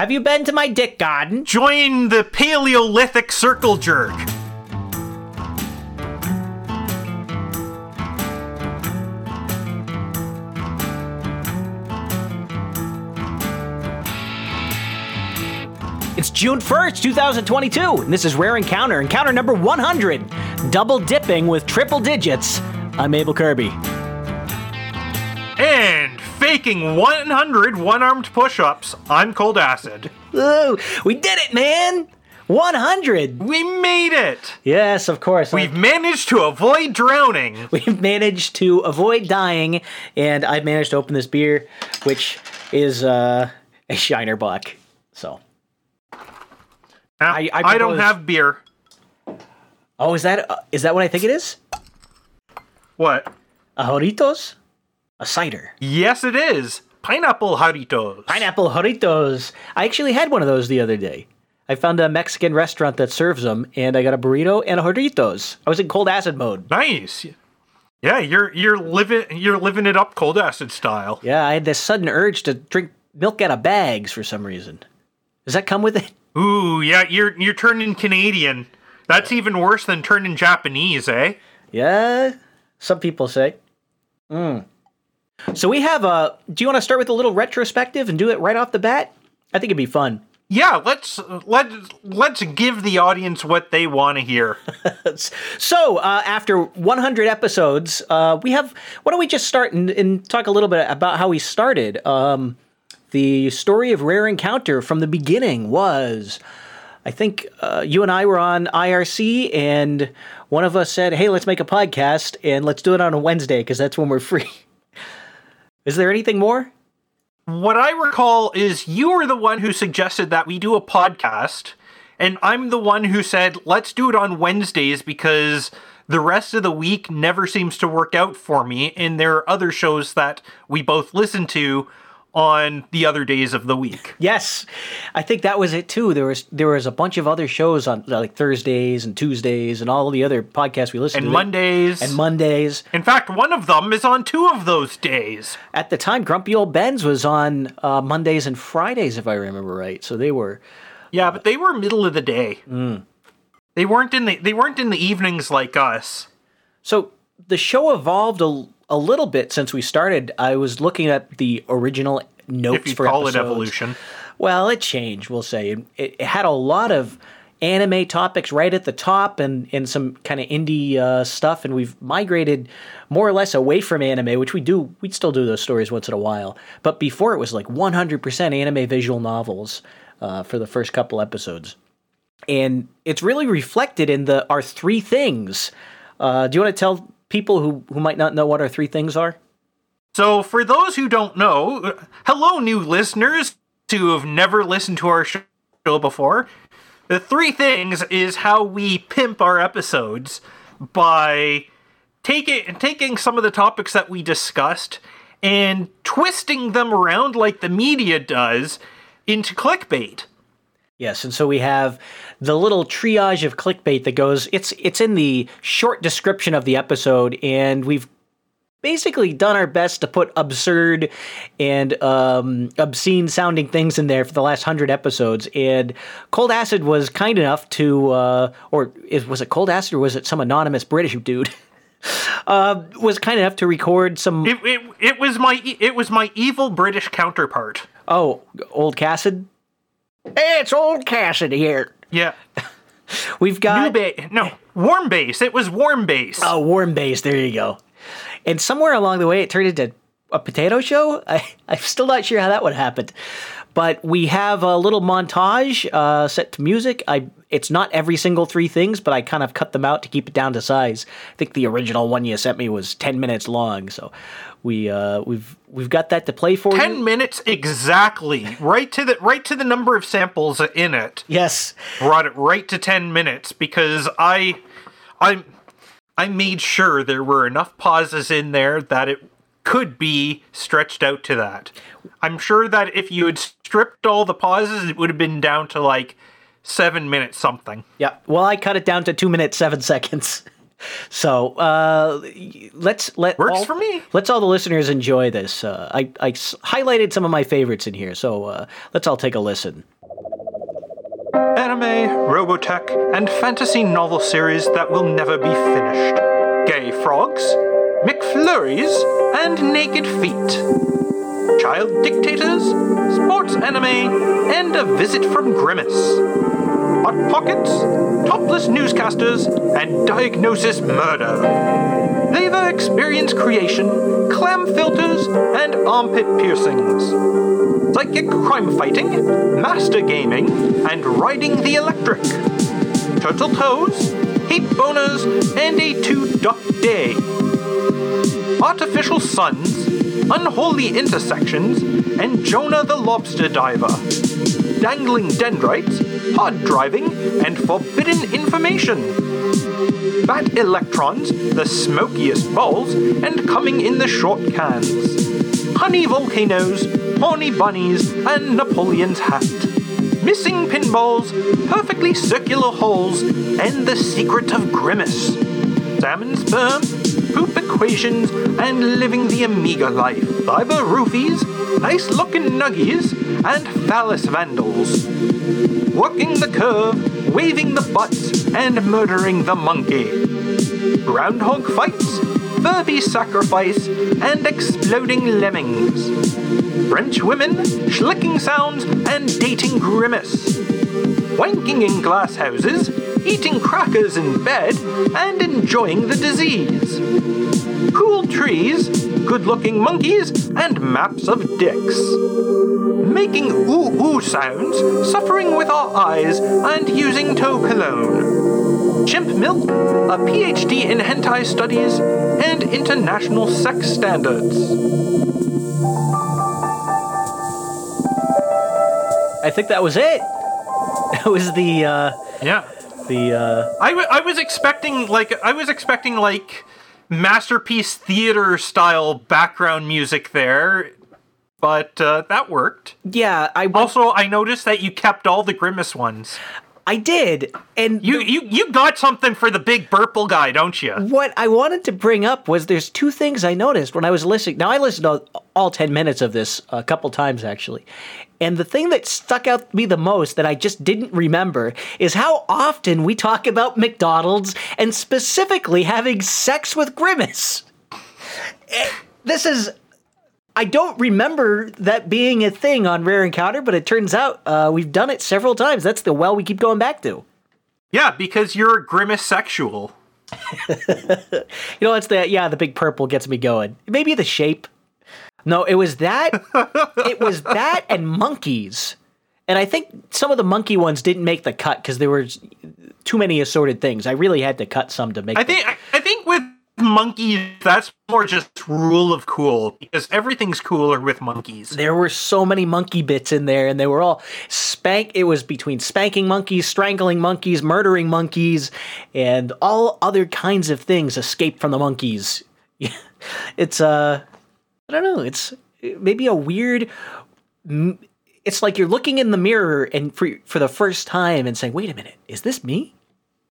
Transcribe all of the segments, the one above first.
Have you been to my dick garden? Join the Paleolithic Circle Jerk. It's June 1st, 2022, and this is Rare Encounter, encounter number 100, double dipping with triple digits. I'm Abel Kirby. And faking 100 one armed push ups, I'm Cold Acid. Ooh, we did it, man! 100! We made it! Yes, of course. We've managed to avoid drowning. We've managed to avoid dying, and I've managed to open this beer, which is uh, a Shiner Bock. So. Now, I- I, I don't have beer. Oh, is that uh, is that what I think it is? What? A Jarritos? A cider. Yes, it is. Pineapple Jarritos. Pineapple Jarritos. I actually had one of those the other day. I found a Mexican restaurant that serves them, and I got a burrito and a Jarritos. I was in cold acid mode. Nice. Yeah, you're you're living you're living it up cold acid style. Yeah, I had this sudden urge to drink milk out of bags for some reason. Does that come with it? Ooh, yeah, you're you're turning Canadian. That's even worse than turning Japanese, eh? Yeah, some people say. Mm. So we have a. Do you want to start with a little retrospective and do it right off the bat? I think it'd be fun. Yeah, let's let let's give the audience what they want to hear. So uh, after 100 episodes, uh, we have. Why don't we just start and, and talk a little bit about how we started? Um, the story of Rare Encounter from the beginning was. I think uh, you and I were on IRC, and one of us said, "Hey, let's make a podcast, and let's do it on a Wednesday because that's when we're free." Is there anything more? what I recall is you were the one who suggested that we do a podcast, and I'm the one who said let's do it on Wednesdays because the rest of the week never seems to work out for me, and there are other shows that we both listen to on the other days of the week. Yes, I think that was it too. There was there was a bunch of other shows on like Thursdays and Tuesdays and all the other podcasts we listened And to. Mondays. and Mondays. In fact, one of them is on two of those days. At the time, Grumpy Old Ben's was on uh, Mondays and Fridays, if I remember right. So they were. Yeah, but they were middle of the day. They weren't in the they weren't in the evenings like us. So the show evolved a, a little bit since we started. I was looking at the original notes If you for call episodes. it evolution. Well, it changed, we'll say. It, it had a lot of anime topics right at the top and, and some kind of indie uh, stuff, and we've migrated more or less away from anime, which we do, we'd still do those stories once in a while. But before it was like 100% anime visual novels uh, for the first couple episodes. And it's really reflected in the our three things. Uh, do you want to tell people who, who might not know what our three things are? So, for those who don't know, hello, new listeners who have never listened to our show before. The three things is how we pimp our episodes by taking taking some of the topics that we discussed and twisting them around like the media does into clickbait. Yes, and so we have the little triage of clickbait that goes. It's it's in the short description of the episode, and we've basically done our best to put absurd and um, obscene sounding things in there for the last hundred episodes. And Cold Acid was kind enough to, uh, or is, was it Cold Acid or was it some anonymous British dude? Uh, was kind enough to record some. It, it, it was my it was my evil British counterpart. oh, Old Cassid. Hey, it's Old Cassid here. Yeah, We've got New ba- no warm base. It was warm base. Oh, warm base. There you go. And somewhere along the way, it turned into a potato show. I, I'm still not sure how that would happen. But we have a little montage uh, set to music. I it's not every single three things, but I kind of cut them out to keep it down to size. I think the original one you sent me was ten minutes long, so we uh, we've we've got that to play for Ten you. minutes exactly, right to the right to the number of samples in it. Yes, Brought it right to ten minutes because I, I, I made sure there were enough pauses in there that it could be stretched out to that. I'm sure that if you had stripped all the pauses, it would have been down to like seven minutes something. yeah. Well, I cut it down to two minutes seven seconds. So uh, let's let Works all, for me. Let's all the listeners enjoy this. Uh, I, I s- highlighted some of my favorites in here, so uh, let's all take a listen. Anime, Robotech, and fantasy novel series that will never be finished. Gay frogs, McFlurries, and naked feet. Child dictators, sports anime, and a visit from Grimace. Hot pockets, topless newscasters, and diagnosis murder. They've experienced creation, clam filters, and armpit piercings. Psychic crime fighting, master gaming, and riding the electric. Turtle toes, heap boners, and a two duck day. Artificial suns, unholy intersections, and Jonah the lobster diver. Dangling dendrites, hard driving, and forbidden information. Bat electrons, the smokiest balls, and coming in the short cans. Honey volcanoes, horny bunnies, and Napoleon's hat. Missing pinballs, perfectly circular holes, and the secret of grimace. Salmon sperm, poop equations, and living the Amiga life. Fiber roofies, nice looking nuggies, and phallus vandals. Working the curve, waving the butts, and murdering the monkey. Groundhog fights, Furby sacrifice, and exploding lemmings. French women, schlicking sounds, and dating grimace. Wanking in glass houses, eating crackers in bed, and enjoying the disease. Cool trees, good looking monkeys, and maps of dicks. Making ooh ooh sounds, suffering with our eyes, and using toe cologne. Chimp milk, a PhD in hentai studies, and international sex standards. I think that was it. That was the uh, Yeah. The uh, I, w- I was expecting like I was expecting like masterpiece theater style background music there, but uh, that worked. yeah. I Also, I noticed that you kept all the grimace ones. I did, and You you you got something for the big Burple guy, don't you? what I wanted to bring up was there's two things I noticed when I was listening. Now I listened to all 10 minutes of this a couple times actually. And the thing that stuck out to me the most that I just didn't remember is how often we talk about McDonald's and specifically having sex with Grimace. Eh, This is I don't remember that being a thing on Rare Encounter, but it turns out uh, we've done it several times. That's the well we keep going back to. Yeah, because you're a grimace sexual. You know, it's the yeah, the big purple gets me going. Maybe the shape. No, it was that. it was that and monkeys. And I think some of the monkey ones didn't make the cut because there were too many assorted things. I really had to cut some to make. I the- think I think with monkeys that's more just rule of cool because everything's cooler with monkeys. there were so many monkey bits in there, and they were all spank. It was between spanking monkeys, strangling monkeys, murdering monkeys, and all other kinds of things escape from the monkeys. it's uh, I don't know. It's maybe a weird. It's like you're looking in the mirror and for for the first time and saying, "Wait a minute, is this me?"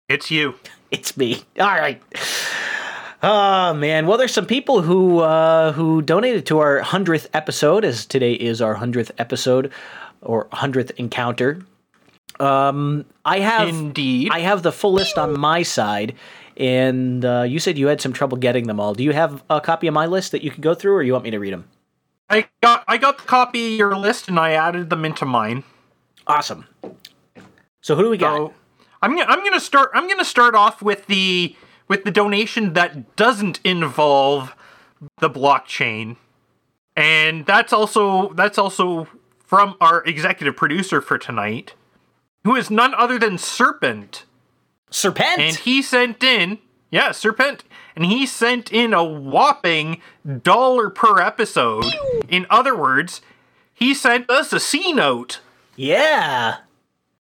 It's you. It's me. All right. Oh man. Well, there's some people who uh, who donated to our hundredth episode, as today is our hundredth episode or hundredth encounter. Um, I have Indeed. I have the full list on my side, and uh, you said you had some trouble getting them all. Do you have a copy of my list that you can go through, or you want me to read them? I got I got the copy of your list and I added them into mine. Awesome. So who do we got? So I'm I'm gonna start I'm gonna start off with the with the donation that doesn't involve the blockchain. And that's also that's also from our executive producer for tonight, who is none other than Serpent. Serpent. And he sent in, yeah, Serpent, and he sent in a whopping dollar per episode. In other words, he sent us a C note. yeah.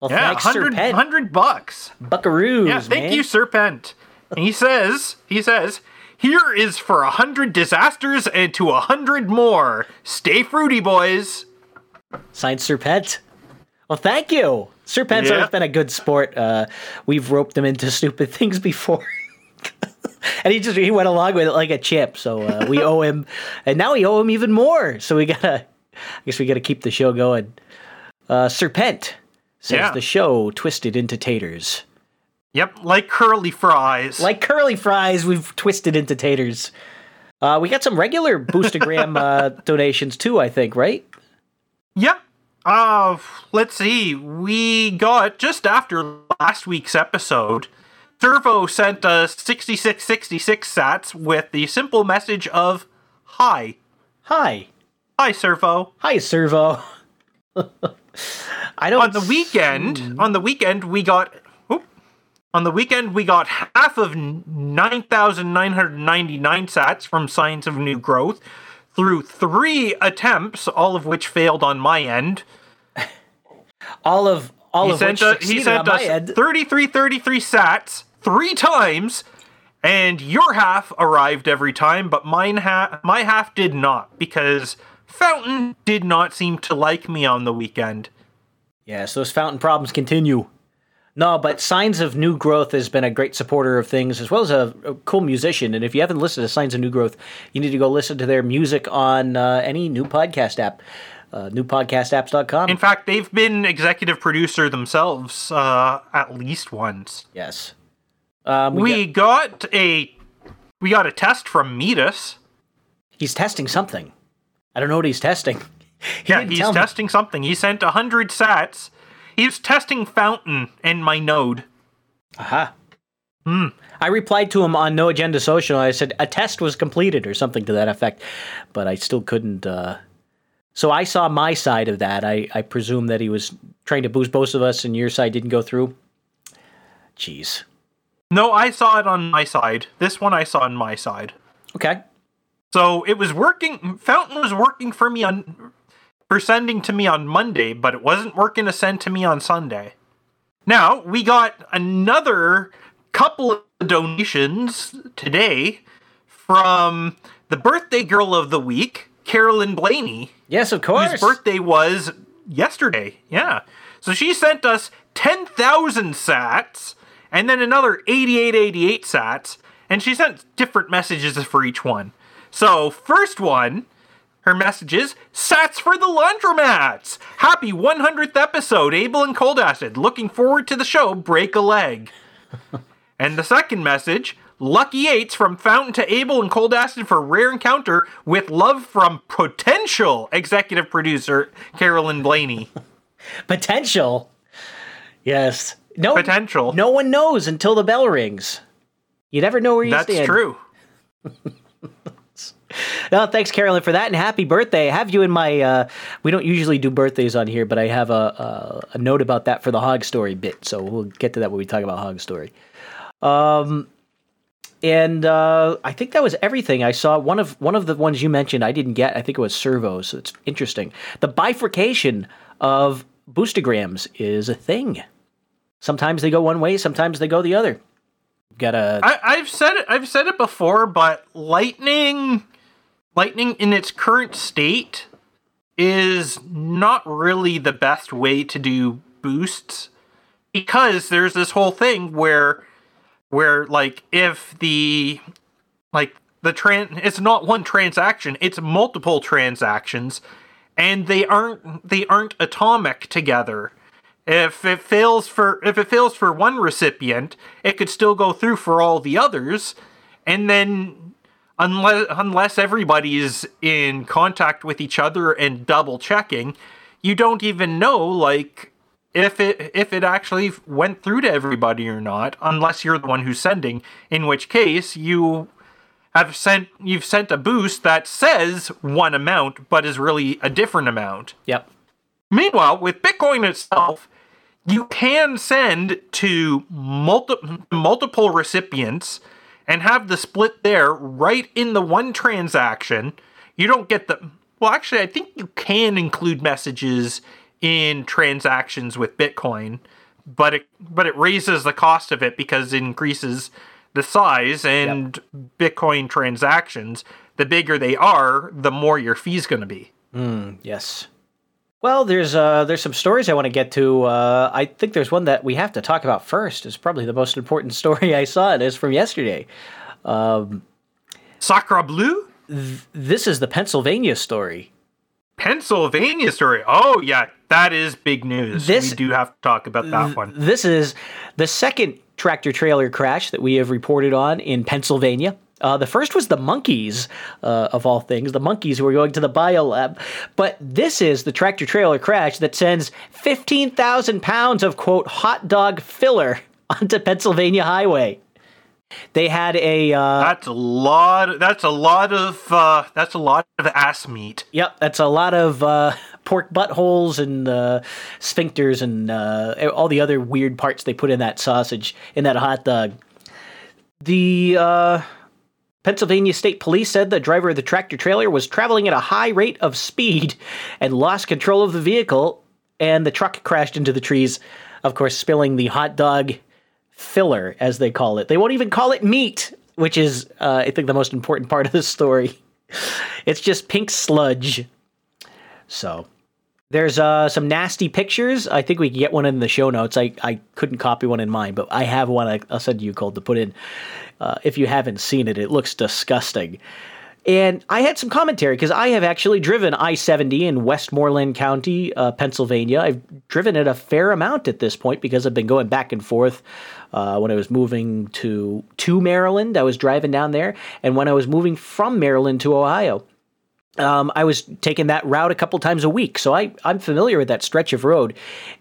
Well, Yeah, thanks, 100, Serpent. 100 bucks. Buckaroos, Yeah, thank man. you, Serpent. And he says, he says, here is for a hundred disasters and to a hundred more. Stay fruity, boys. Signed Sir Serpent. Well, thank you. Serpent's Yeah. always been a good sport. Uh, we've roped him into stupid things before. and he just he went along with it like a chip. So uh, we owe him, and now we owe him even more. So we gotta, I guess we gotta keep the show going. Uh, Serpent says Yeah. the show twisted into taters. Yep, like curly fries. Like curly fries, we've twisted into taters. Uh, we got some regular Boostagram uh, donations too, I think, right? Yep. Uh, let's see. We got just after last week's episode. Servo sent us 6666 sats with the simple message of Hi. Hi. Hi, Servo. Hi, Servo. I don't. On the weekend, on the weekend, we got. On the weekend, we got half of 9,999 sats from Signs of New Growth through three attempts, all of which failed on my end. all of all he of sent, which us, he sent on us my end. 3333 sats three times and your half arrived every time but mine ha- my half did not because fountain did not seem to like me on the weekend Yes, those fountain problems continue. No, but Signs of New Growth has been a great supporter of things, as well as a, a cool musician. And if you haven't listened to Signs of New Growth, you need to go listen to their music on uh, any new podcast app, uh, newpodcastapps.com. in fact they've been executive producer themselves uh, at least once yes. Um, we we got- got a we got a test from Metis. he's testing something. I don't know what he's testing. He Yeah, he's tell me. testing something. He sent a hundred sats. He's testing Fountain and my node. Aha. Hmm. I replied to him on No Agenda Social. I said a test was completed or something to that effect, but I still couldn't. Uh... So I saw my side of that. I, I presume that he was trying to boost both of us, and your side didn't go through. Jeez. No, I saw it on my side. This one I saw on my side. Okay. So it was working. Fountain was working for me on for sending to me on Monday, but it wasn't working to send to me on Sunday. Now we got another couple of donations today from the birthday girl of the week, Carolyn Blaney, Yes, of course. whose birthday was yesterday. Yeah. So she sent us 10,000 sats and then another 8888 sats, and she sent different messages for each one. So, first one, her messages Sats for the laundromats! Happy 100th episode, Abel and Cold Acid. Looking forward to the show, break a leg. and the second message Lucky eights from Fountain to Abel and Cold Acid for rare encounter with love from potential executive producer Carolyn Blaney. Potential. Yes. No. Potential. No one knows until the bell rings. You never know where you That's stand. That's true. Well, thanks, Carolyn, for that, and happy birthday. I have you in my. Uh, we don't usually do birthdays on here, but I have a, a a note about that for the Hog Story bit, so we'll get to that when we talk about Hog Story. Um, and uh, I think that was everything. I saw one of one of the ones you mentioned. I didn't get. I think it was Servo, so it's interesting. The bifurcation of boostagrams is a thing. Sometimes they go one way, sometimes they go the other. Got I, I've said it. I've said it before, but lightning, lightning in its current state, is not really the best way to do boosts, because there's this whole thing where, where like if the, like the tran, it's not one transaction, it's multiple transactions, and they aren't they aren't atomic together. If it fails for if it fails for one recipient, it could still go through for all the others, and then unless unless everybody is in contact with each other and double checking, you don't even know like if it if it actually went through to everybody or not, unless you're the one who's sending. In which case, you have sent you've sent a boost that says one amount but is really a different amount. yep. Meanwhile, with Bitcoin itself, you can send to multi- multiple recipients and have the split there right in the one transaction. You don't get the. Well, actually, I think you can include messages in transactions with Bitcoin, but it but it raises the cost of it because it increases the size and Bitcoin transactions. The bigger they are, the more your fee's going to be. Mm, Yes. Well, there's uh, there's some stories I want to get to. Uh, I think there's one that we have to talk about first. It's probably the most important story I saw. It is from yesterday. Sacre Bleu? This is the Pennsylvania story. Pennsylvania story. Oh yeah, that is big news. This- we do have to talk about that one. This is the second tractor trailer crash that we have reported on in Pennsylvania. Uh, the first was the monkeys, uh, of all things, the monkeys who were going to the biolab. But this is the tractor trailer crash that sends 15,000 pounds of, quote, hot dog filler onto Pennsylvania Highway. They had a, uh, That's a lot. That's a lot of. Uh, that's a lot of ass meat. Yep, that's a lot of uh, pork buttholes and uh, sphincters and uh, all the other weird parts they put in that sausage in that hot dog. The uh, Pennsylvania State Police said the driver of the tractor trailer was traveling at a high rate of speed and lost control of the vehicle, and the truck crashed into the trees, of course, spilling the hot dog filler, as they call it. They won't even call it meat, which is, uh, I think, the most important part of the story. It's just pink sludge. So there's uh, some nasty pictures. I think we can get one in the show notes. I, I couldn't copy one in mine, but I have one I, I'll send you, Cole, to put in. Uh, if you haven't seen it, it looks disgusting. And I had some commentary because I have actually driven I 70 in Westmoreland County, uh, Pennsylvania. I've driven it a fair amount at this point because I've been going back and forth. Uh, when I was moving to to Maryland, I was driving down there, and when I was moving from Maryland to Ohio, um, I was taking that route a couple times a week, so I I'm familiar with that stretch of road,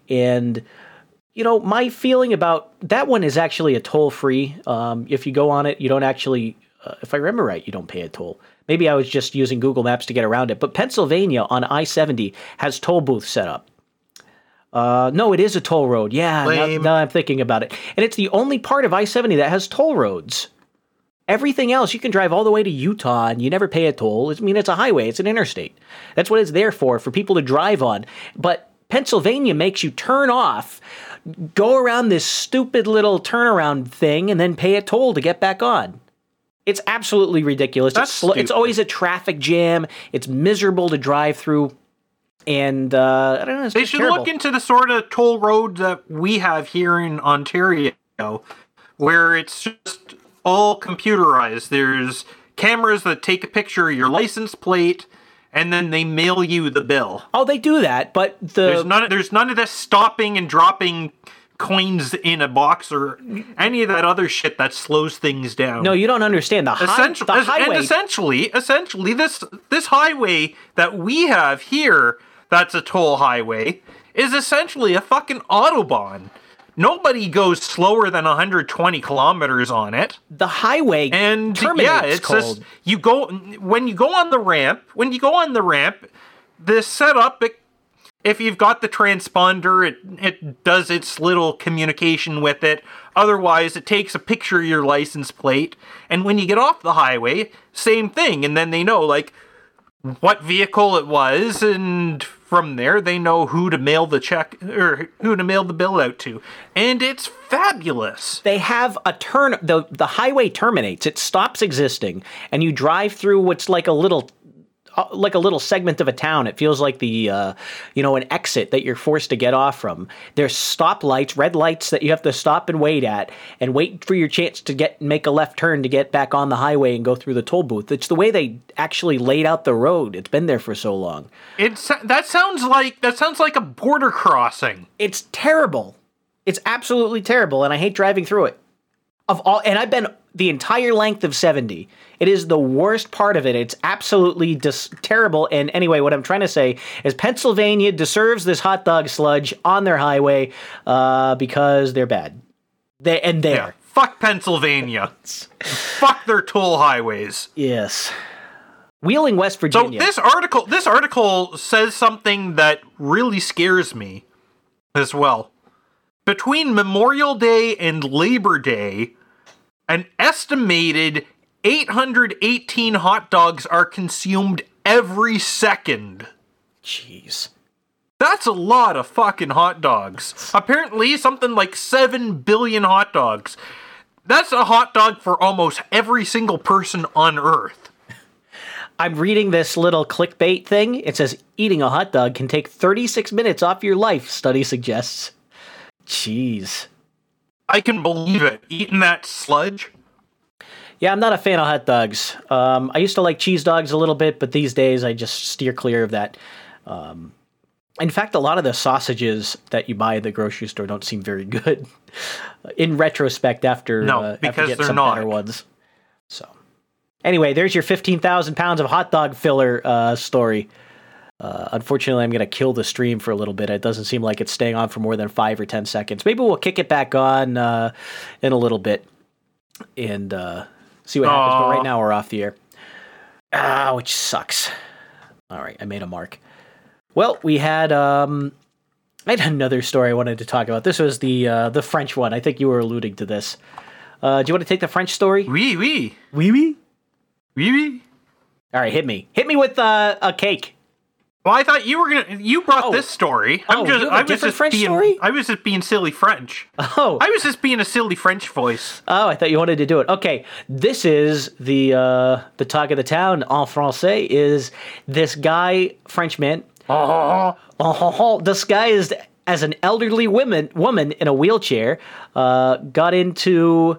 and you know my feeling about that one is actually a toll free. Um, if you go on it, you don't actually, uh, if I remember right, you don't pay a toll. Maybe I was just using Google Maps to get around it, but Pennsylvania on I seventy has toll booths set up. Uh, no, it is a toll road. Yeah, now, now I'm thinking about it, and it's the only part of I seventy that has toll roads. Everything else, you can drive all the way to Utah and you never pay a toll. I mean, it's a highway, it's an interstate. That's what it's there for, for people to drive on. But Pennsylvania makes you turn off, go around this stupid little turnaround thing, and then pay a toll to get back on. It's absolutely ridiculous. That's it's, sl- it's always a traffic jam. It's miserable to drive through. And uh, I don't know. It's They should terrible. look into the sort of toll road that we have here in Ontario, where it's just all computerized. There's cameras that take a picture of your license plate, and then they mail you the bill. oh, they do that, but the There's none. There's none of this stopping and dropping coins in a box or any of that other shit that slows things down. no, you don't understand the, high, Essentially, the highway. and essentially, essentially, this this highway that we have here, that's a toll highway, is essentially a fucking autobahn. Nobody goes slower than 120 kilometers on it, the highway and yeah, it's cold. just you go when you go on the ramp. When you go on the ramp, the setup. It, if you've got the transponder, it it does its little communication with it. Otherwise, it takes a picture of your license plate, and when you get off the highway, same thing. And then they know like what vehicle it was, and from there they know who to mail the check or who to mail the bill out to, and it's fabulous. they have a turn the the highway terminates it stops existing and you drive through what's like a little like a little segment of a town it feels like the uh, you know an exit that you're forced to get off from there's stop lights red lights that you have to stop and wait at and wait for your chance to get make a left turn to get back on the highway and go through the toll booth it's the way they actually laid out the road it's been there for so long It's that sounds like that sounds like a border crossing. it's terrible. It's absolutely terrible, and I hate driving through it. Of all, and I've been the entire length of seventy. It is the worst part of it. It's absolutely dis- terrible. And anyway, what I'm trying to say is Pennsylvania deserves this hot dog sludge on their highway uh, because they're bad. They and. Yeah. Fuck Pennsylvania. Fuck their toll highways. Yes. Wheeling, West Virginia. So this article this article says something that really scares me as well. Between Memorial Day and Labor Day, an estimated 818 hot dogs are consumed every second. Jeez. That's a lot of fucking hot dogs. Apparently, something like 7 billion hot dogs. That's a hot dog for almost every single person on Earth. I'm reading this little clickbait thing. It says eating a hot dog can take 36 minutes off your life, study suggests. Jeez. I can believe it. Eating that sludge. Yeah, I'm not a fan of hot dogs. Um, I used to like cheese dogs a little bit, but these days I just steer clear of that. Um, in fact, a lot of the sausages that you buy at the grocery store don't seem very good. In retrospect, after No, uh, after because getting they're some not. better ones. So, anyway, there's your fifteen thousand pounds of hot dog filler uh, story. Uh, unfortunately, I'm going to kill the stream for a little bit. It doesn't seem like it's staying on for more than five or ten seconds. Maybe we'll kick it back on uh, in a little bit and uh, see what happens. But right now, we're off the air. Ah, which sucks. All right, I made a mark. Well, we had um, I had another story I wanted to talk about. This was the uh, the French one. I think you were alluding to this. Uh, do you want to take the French story? Oui, oui. Oui, oui. Oui, oui. All right, hit me. Hit me with uh, a cake. Well, I thought you were gonna. You brought Oh. this story. Oh, I'm just. have a I was just French being. story? I was just being silly French. Oh, I was just being a silly French voice. oh, I thought you wanted to do it. Okay, this is the uh, the talk of the town en français. Is this guy Frenchman? Oh, Oh, disguised as an elderly woman woman in a wheelchair, uh, got into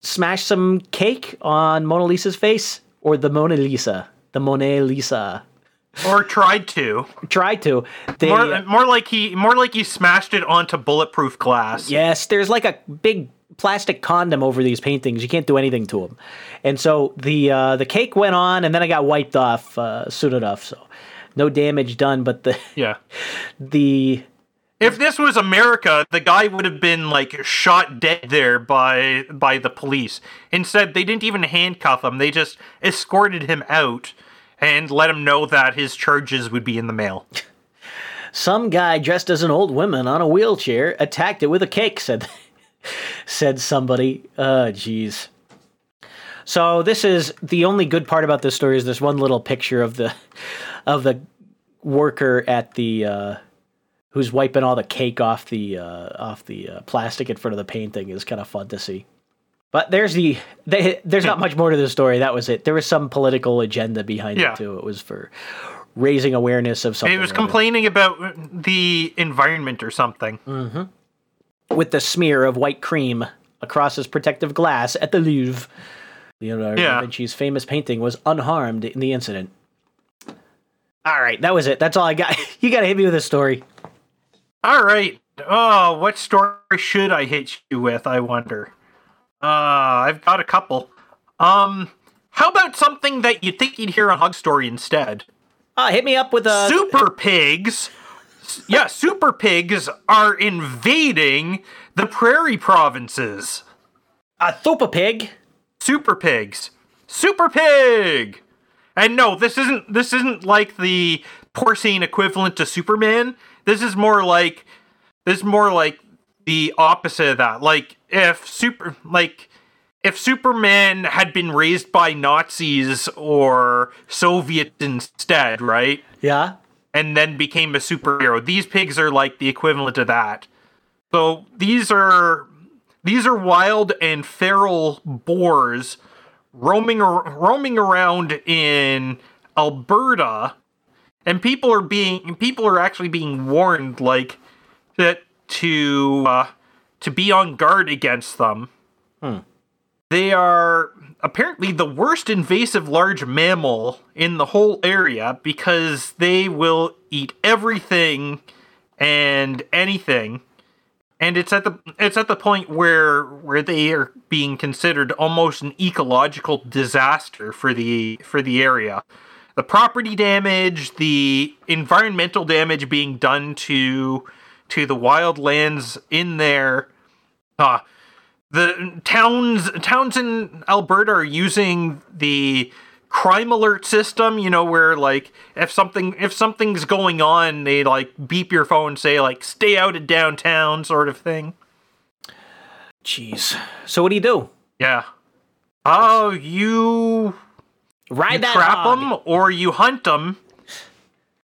smash some cake on Mona Lisa's face or the Mona Lisa, the Mona Lisa. Or tried to. Tried to. They, More, more like he. More like he smashed it onto bulletproof glass. Yes, there's like a big plastic condom over these paintings. You can't do anything to them. And so the uh, the cake went on, and then I got wiped off uh, soon enough. So no damage done, but the Yeah. the If this was America, the guy would have been like shot dead there by by the police. Instead, they didn't even handcuff him. They just escorted him out and let him know that his charges would be in the mail. some guy dressed as an old woman on a wheelchair attacked it with a cake. Said said somebody. Uh, jeez. So this is the only good part about this story is this one little picture of the of the worker at the uh, who's wiping all the cake off the uh, off the uh, plastic in front of the painting is kind of fun to see. But there's the they, there's not hmm. much more to the story. That was it. There was some political agenda behind Yeah. it too. It was for raising awareness of something. He was complaining about the environment or something. Mm-hmm. with the smear of white cream across his protective glass at the Louvre. Leonardo Yeah. da Vinci's famous painting was unharmed in the incident. All right, that was it. That's all I got. You got to hit me with a story. All right. Oh, what story should I hit you with? I wonder. Uh, I've got a couple. Um, how about something that you'd think you'd hear on Hog Story instead? Uh, hit me up with a. super pigs yeah super pigs are invading the prairie provinces A thupa pig. super pigs super pig and no this isn't this isn't like the porcine equivalent to superman this is more like this is more like the opposite of that like if super like if superman had been raised by nazis or soviets instead right Yeah. and then became a superhero. These pigs are like the equivalent of that. So these are these are wild and feral boars roaming roaming around in Alberta, and people are being people are actually being warned like that to uh, to be on guard against them. They are apparently the worst invasive large mammal in the whole area because they will eat everything and anything. And it's at the it's at the point where where they are being considered almost an ecological disaster for the for the area. The property damage, the environmental damage being done to to the wild lands in there. Uh, the towns towns in Alberta are using the crime alert system, you know, where like if something if something's going on, they like beep your phone, say like stay out of downtown sort of thing. Jeez. So what do you do? Yeah. Oh, you, you Ride that trap hog. them or you hunt them.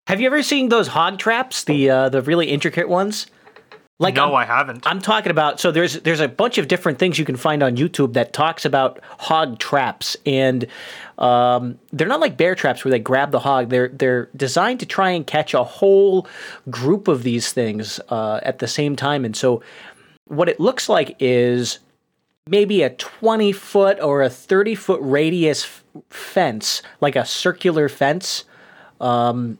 Have you ever seen those hog traps? The uh, the really intricate ones. Like No, I'm, I haven't. I'm talking about. So there's there's a bunch of different things you can find on YouTube that talks about hog traps, and um, they're not like bear traps where they grab the hog. They're they're designed to try and catch a whole group of these things uh, at the same time. And so what it looks like is maybe a 20 foot or a 30 foot radius f- fence, like a circular fence, um,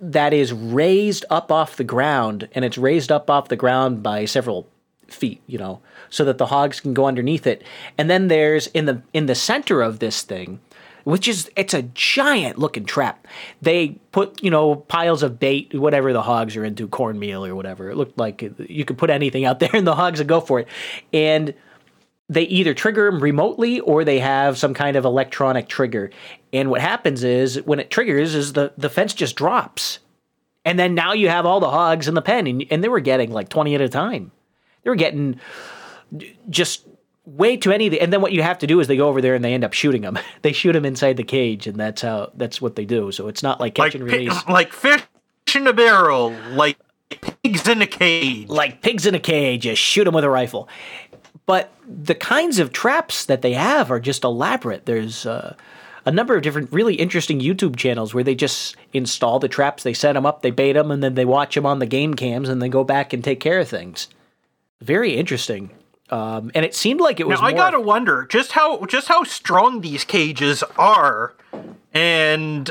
that is raised up off the ground, and it's raised up off the ground by several feet, you know, so that the hogs can go underneath it. And then there's in the in the center of this thing, which is it's a giant looking trap. They put you know piles of bait, whatever the hogs are into, cornmeal or whatever. It looked like you could put anything out there, and the hogs would go for it. And they either trigger them remotely or they have some kind of electronic trigger. And what happens is when it triggers, is the the fence just drops, and then now you have all the hogs in the pen, and, and they were getting like twenty at a time. They were getting just way too many. And then what you have to do is they go over there and they end up shooting them. they shoot them inside the cage, and that's how that's what they do. So it's not like catch Like and pi- release, like fish in a barrel, like pigs in a cage. like pigs in a cage. Just shoot them with a rifle. But the kinds of traps that they have are just elaborate. There's uh, a number of different, really interesting YouTube channels where they just install the traps, they set them up, they bait them, and then they watch them on the game cams, and then go back and take care of things. Very interesting. Um, and it seemed like it was. Now I gotta wonder just how just how strong these cages are, and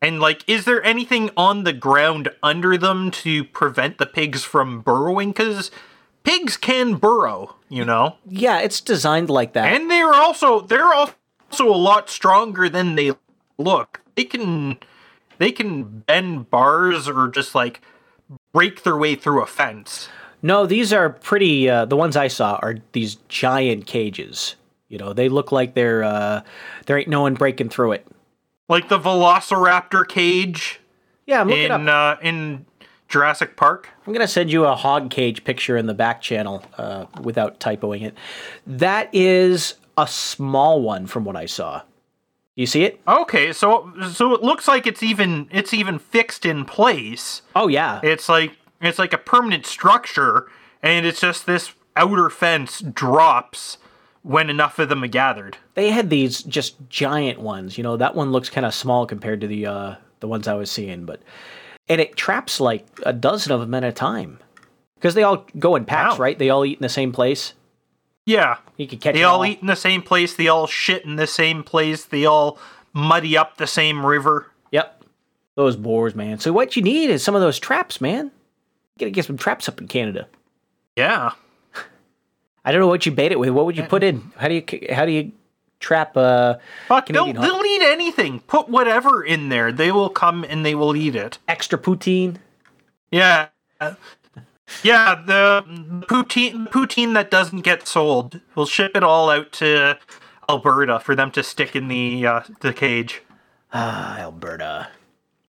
and like, is there anything on the ground under them to prevent the pigs from burrowing? Because pigs can burrow, you know, Yeah, it's designed like that. and they're also they're also a lot stronger than they look. They can they can bend bars or just like break their way through a fence. No, these are pretty. Uh, the ones I saw are these giant cages. You know, they look like they're uh, there ain't no one breaking through it. Like the Velociraptor cage Yeah, I'm looking in up. uh, in Jurassic Park. I'm gonna send you a hog cage picture in the back channel uh, without typoing it. That is a small one from what I saw. You see it? Okay, so so it looks like it's even it's even fixed in place. Oh yeah. It's like it's like a permanent structure, and it's just this outer fence drops when enough of them are gathered. they had these just giant ones. You know, that one looks kind of small compared to the uh, the ones I was seeing, but and it traps like a dozen of them at a time because they all go in packs, Wow. right? They all eat in the same place. Yeah, You could catch they all eat in the same place. They all shit in the same place. They all muddy up the same river. Yep, those boars, man. So what you need is some of those traps, man. You gotta get some traps up in Canada. Yeah. I don't know what you bait it with. What would you put in? How do you how do you trap? Uh, Fuck, they'll, they'll eat anything. Put whatever in there. They will come and they will eat it. extra poutine. Yeah. Yeah, the poutine poutine that doesn't get sold. We'll ship it all out to Alberta for them to stick in the uh, the cage. Ah, Alberta.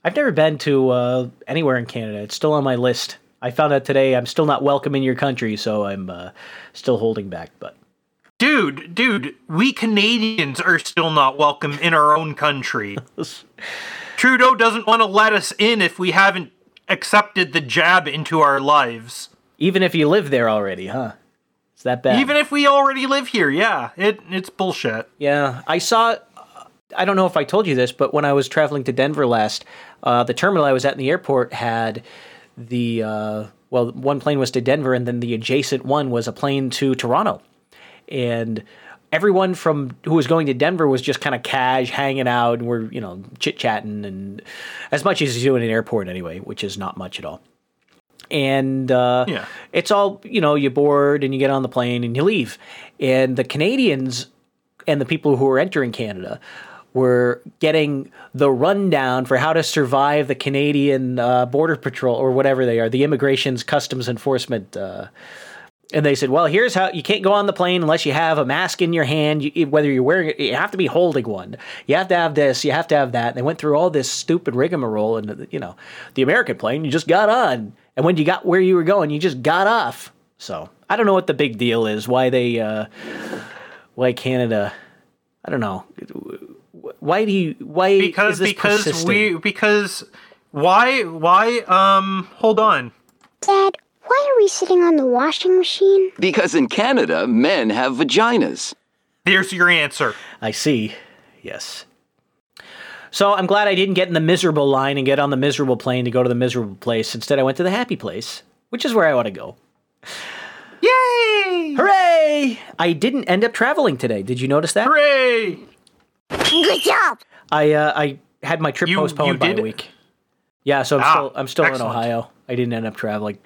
I've never been to uh, anywhere in Canada. It's still on my list. I found out today I'm still not welcome in your country, so I'm uh, still holding back. But Dude, dude, we Canadians are still not welcome in our own country. Trudeau doesn't want to let us in if we haven't accepted the jab into our lives. even if you live there already, huh? It's that bad. Even if we already live here, yeah, it it's bullshit. Yeah, I saw. I don't know if I told you this, but when I was traveling to Denver last, uh, the terminal I was at in the airport had the uh, well, one plane was to Denver, and then the adjacent one was a plane to Toronto, and everyone from who was going to Denver was just kind of cash hanging out, and we're you know chit chatting and as much as you do in an airport anyway, which is not much at all. And uh, Yeah. it's all you know. You board and you get on the plane and you leave, and the Canadians and the people who were entering Canada were getting the rundown for how to survive the Canadian uh, Border Patrol or whatever they are, the Immigration's Customs Enforcement. Uh, and they said, "Well, here's how you can't go on the plane unless you have a mask in your hand. You, whether you're wearing it, you have to be holding one. You have to have this. You have to have that." And they went through all this stupid rigmarole, and you know, the American plane, you just got on, and when you got where you were going, you just got off. So I don't know what the big deal is. Why they, uh, why Canada? I don't know. Why do you? Why because is this because persisting? we because why why um hold on Dad, why are we sitting on the washing machine? Because in Canada, men have vaginas. there's your answer I see. Yes. So I'm glad I didn't get in the miserable line and get on the miserable plane to go to the miserable place. Instead, I went to the happy place, which is where I want to go. yay Hooray! I didn't end up traveling today. Did you notice that? Hooray! Good job. I uh, I had my trip You- postponed you by a week. Yeah, so I'm Ah, still I'm still in. Ohio. I didn't end up traveling,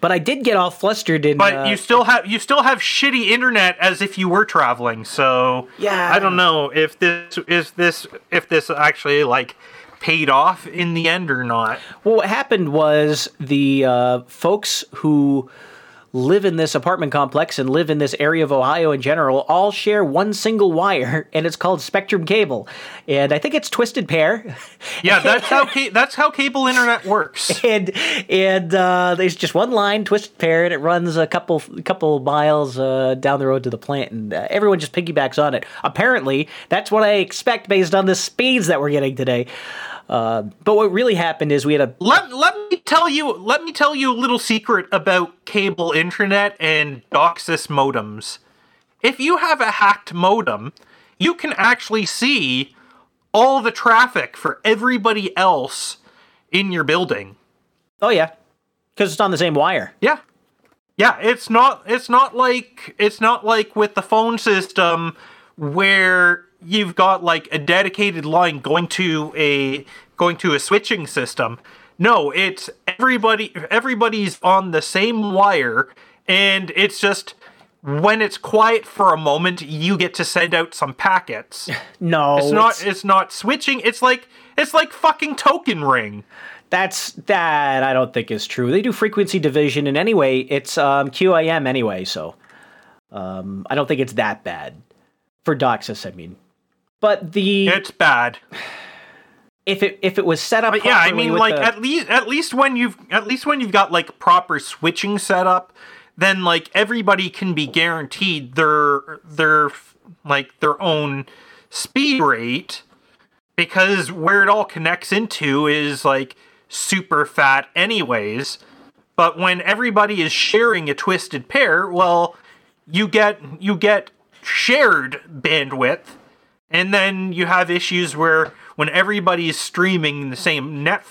but I did get all flustered in. But uh, you still have you still have shitty internet as if you were traveling. So Yeah. I don't know if this is this if this actually like paid off in the end or not. Well, what happened was the uh, folks who live in this apartment complex and live in this area of Ohio in general all share one single wire, and it's called Spectrum Cable. And I think it's Twisted Pair. Yeah, that's how ca- that's how cable internet works. and and uh, there's just one line, Twisted Pair, and it runs a couple couple miles uh, down the road to the plant, and uh, everyone just piggybacks on it. Apparently, that's what I expect based on the speeds that we're getting today. Uh, but what really happened is we had a Let, let me tell you let me tell you a little secret about cable internet and DOCSIS modems. If you have a hacked modem, you can actually see all the traffic for everybody else in your building. oh yeah, because it's on the same wire. Yeah. Yeah, it's not it's not like it's not like with the phone system where you've got like a dedicated line going to a going to a switching system. No, it's everybody everybody's on the same wire and it's just when it's quiet for a moment you get to send out some packets. No, It's not it's not switching, it's like it's like fucking token ring. That's that I don't think is true. They do frequency division, and anyway, it's um, QAM anyway, so um, I don't think it's that bad for DOCSIS. I mean, but the It's bad. if it if it was set up, But yeah, I mean, like the- at least at least when you've at least when you've got like proper switching set up, then like everybody can be guaranteed their their like their own speed rate because where it all connects into is like super fat anyways. But when everybody is sharing a twisted pair, well, you get you get shared bandwidth and then you have issues where when everybody's streaming the same net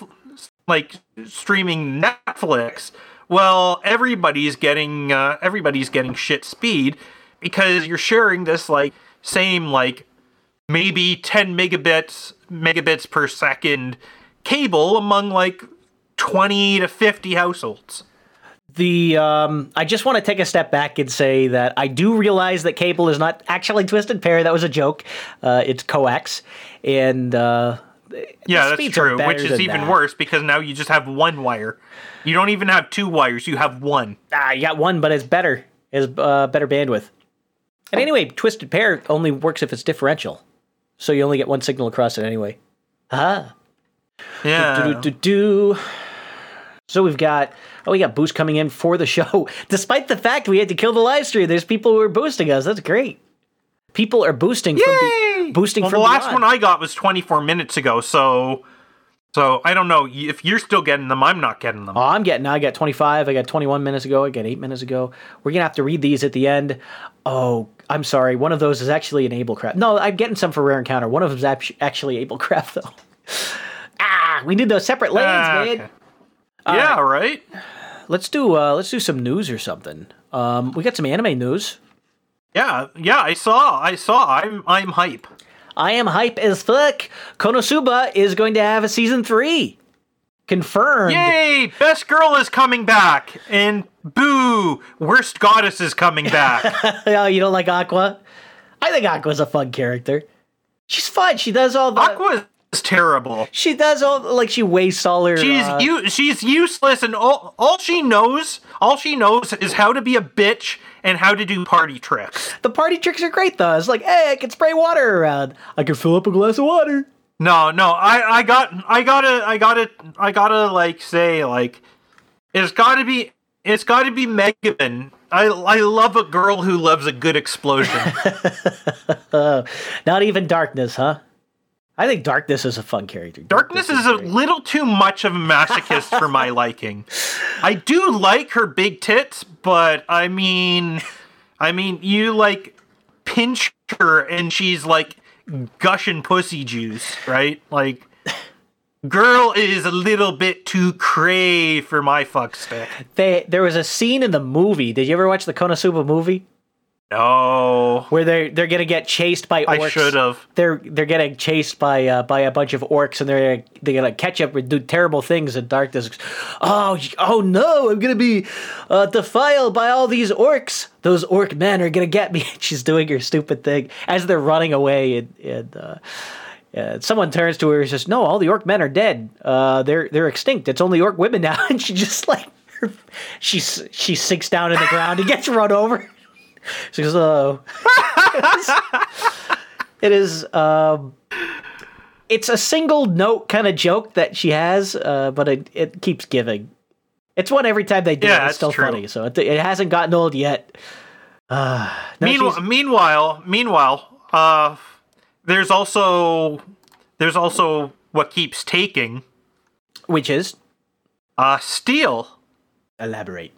like streaming netflix well everybody's getting uh, everybody's getting shit speed because you're sharing this like same like maybe 10 megabits megabits per second cable among like 20 to 50 households the um, I just want to take a step back and say that I do realize that cable is not actually twisted pair. That was a joke. Uh, it's coax, and uh, yeah that's true which is even that. worse because now you just have one wire you don't even have two wires you have one ah, you got one, but it's better. It's uh, better bandwidth. And anyway, twisted pair only works if it's differential, so you only get one signal across it anyway. Ah. yeah do, do, do. So we've got oh we got boost coming in for the show. Despite the fact we had to kill the live stream, there's people who are boosting us. That's great. People are boosting from be- boosting well, from the last beyond. one I got was 24 minutes ago, so so I don't know if you're still getting them. I'm not getting them. Oh, I'm getting. I got 25. I got 21 minutes ago. I got eight minutes ago. We're gonna have to read these at the end. Oh, I'm sorry. One of those is actually an Ablecraft. No, I'm getting some for rare encounter. One of them's act- actually Ablecraft though. ah, we need those separate lanes, Ah, man. okay. Yeah, right. Let's do. Uh, let's do some news or something. Um, we got some anime news. Yeah, yeah. I saw. I saw. I'm I'm hype. I am hype as fuck. Konosuba is going to have a season three. Confirmed. Yay! Best girl is coming back, and boo! Worst goddess is coming back. oh, you don't like Aqua? I think Aqua's a fun character. She's fun. She does all the. Aqua is terrible. She does all like she wastes all her. She's uh, u- she's useless, and all all she knows all she knows is how to be a bitch and how to do party tricks. the party tricks are great though. It's like, hey, I can spray water around. I can fill up a glass of water. No, no, I, I got, I gotta, I gotta, I gotta like say like, it's gotta be, it's gotta be Megumin. I, I love a girl who loves a good explosion. Not even darkness, huh? I think darkness is a fun character. Darkness is a little too much of a masochist for my liking. I do like her big tits, but I mean, I mean, you like pinch her and she's like gushing pussy juice, right? Like, Girl is a little bit too cray for my fuck stick. They there was a scene in the movie. Did you ever watch the Konosuba movie No. where they they're gonna get chased by orcs? I should have. They're they're getting chased by uh, by a bunch of orcs and they're they're gonna catch up and do terrible things. And Darkness, oh oh no, I'm gonna be uh, defiled by all these orcs. Those orc men are gonna get me. She's doing her stupid thing as they're running away and. and uh, uh, someone turns to her and says, "No, all the orc men are dead. Uh, they're they're extinct. It's only orc women now." And she just like she she sinks down in the ground and gets run over. She goes, "Oh." it is. Um, it's a single note kind of joke that she has, uh, but it it keeps giving. It's one every time they do Yeah, it. It's still true. funny, so it, it hasn't gotten old yet. Uh, no, Meanwhile, meanwhile, meanwhile, uh, there's also there's also what keeps taking which is uh steal. elaborate.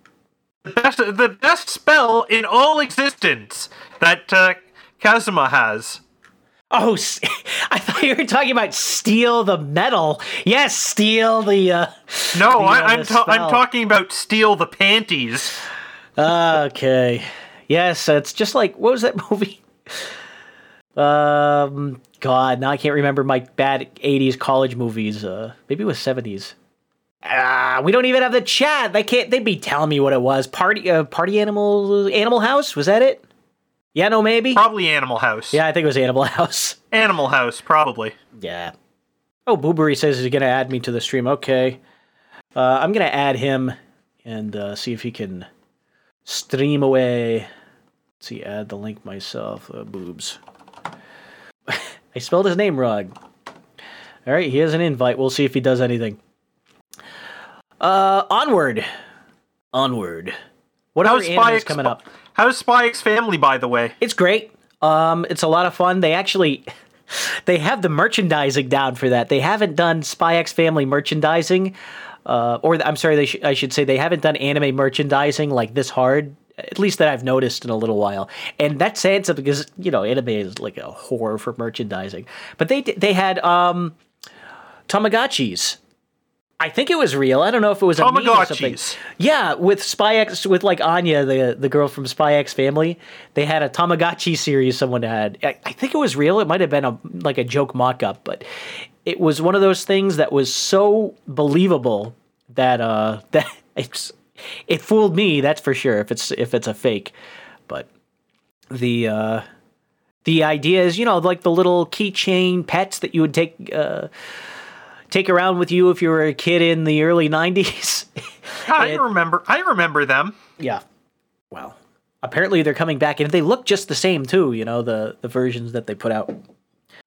The best, the best spell in all existence that uh, Kazuma has. Oh, I thought you were talking about steal the metal. Yes, steal the. Uh, No, The, I, uh, I'm the ta- I'm talking about steal the panties. okay. Yes, it's just like what was that movie? Um, God, now I can't remember my bad '80s college movies. Uh, maybe it was '70s. Ah, we don't even have the chat. They can't. They'd be telling me what it was. Party, uh, party animal, Animal House. Was that it? Yeah, no, maybe. Probably Animal House. Yeah, I think it was Animal House. Animal House, probably. Yeah. Oh, Boobery says he's gonna add me to the stream. Okay. Uh, I'm gonna add him and uh, see if he can stream away. Let's see, add the link myself. Uh, boobs. I spelled his name wrong. All right, he has an invite. We'll see if he does anything. Uh, onward, onward. What How's other Spy X coming up? How's Spy X Family, by the way? It's great. Um, it's a lot of fun. They actually they have the merchandising down for that. They haven't done Spy X Family merchandising, uh, or I'm sorry, they sh- I should say they haven't done anime merchandising like this hard. At least that I've noticed in a little while, and that's sad something because you know anime is like a horror for merchandising. But they they had um, Tamagotchis. I think it was real. I don't know if it was a meme or something. Yeah, with Spy X, with like Anya, the the girl from Spy X Family, they had a Tamagotchi series. Someone had. I, I think it was real. It might have been a like a joke mock up, but it was one of those things that was so believable that uh that it's it fooled me. That's for sure. If it's if it's a fake, but the uh the idea is you know like the little keychain pets that you would take. uh Take around with you if you were a kid in the early '90s. I It- remember. I remember them. Yeah. Well, apparently they're coming back, and they look just the same too. You know the the versions that they put out.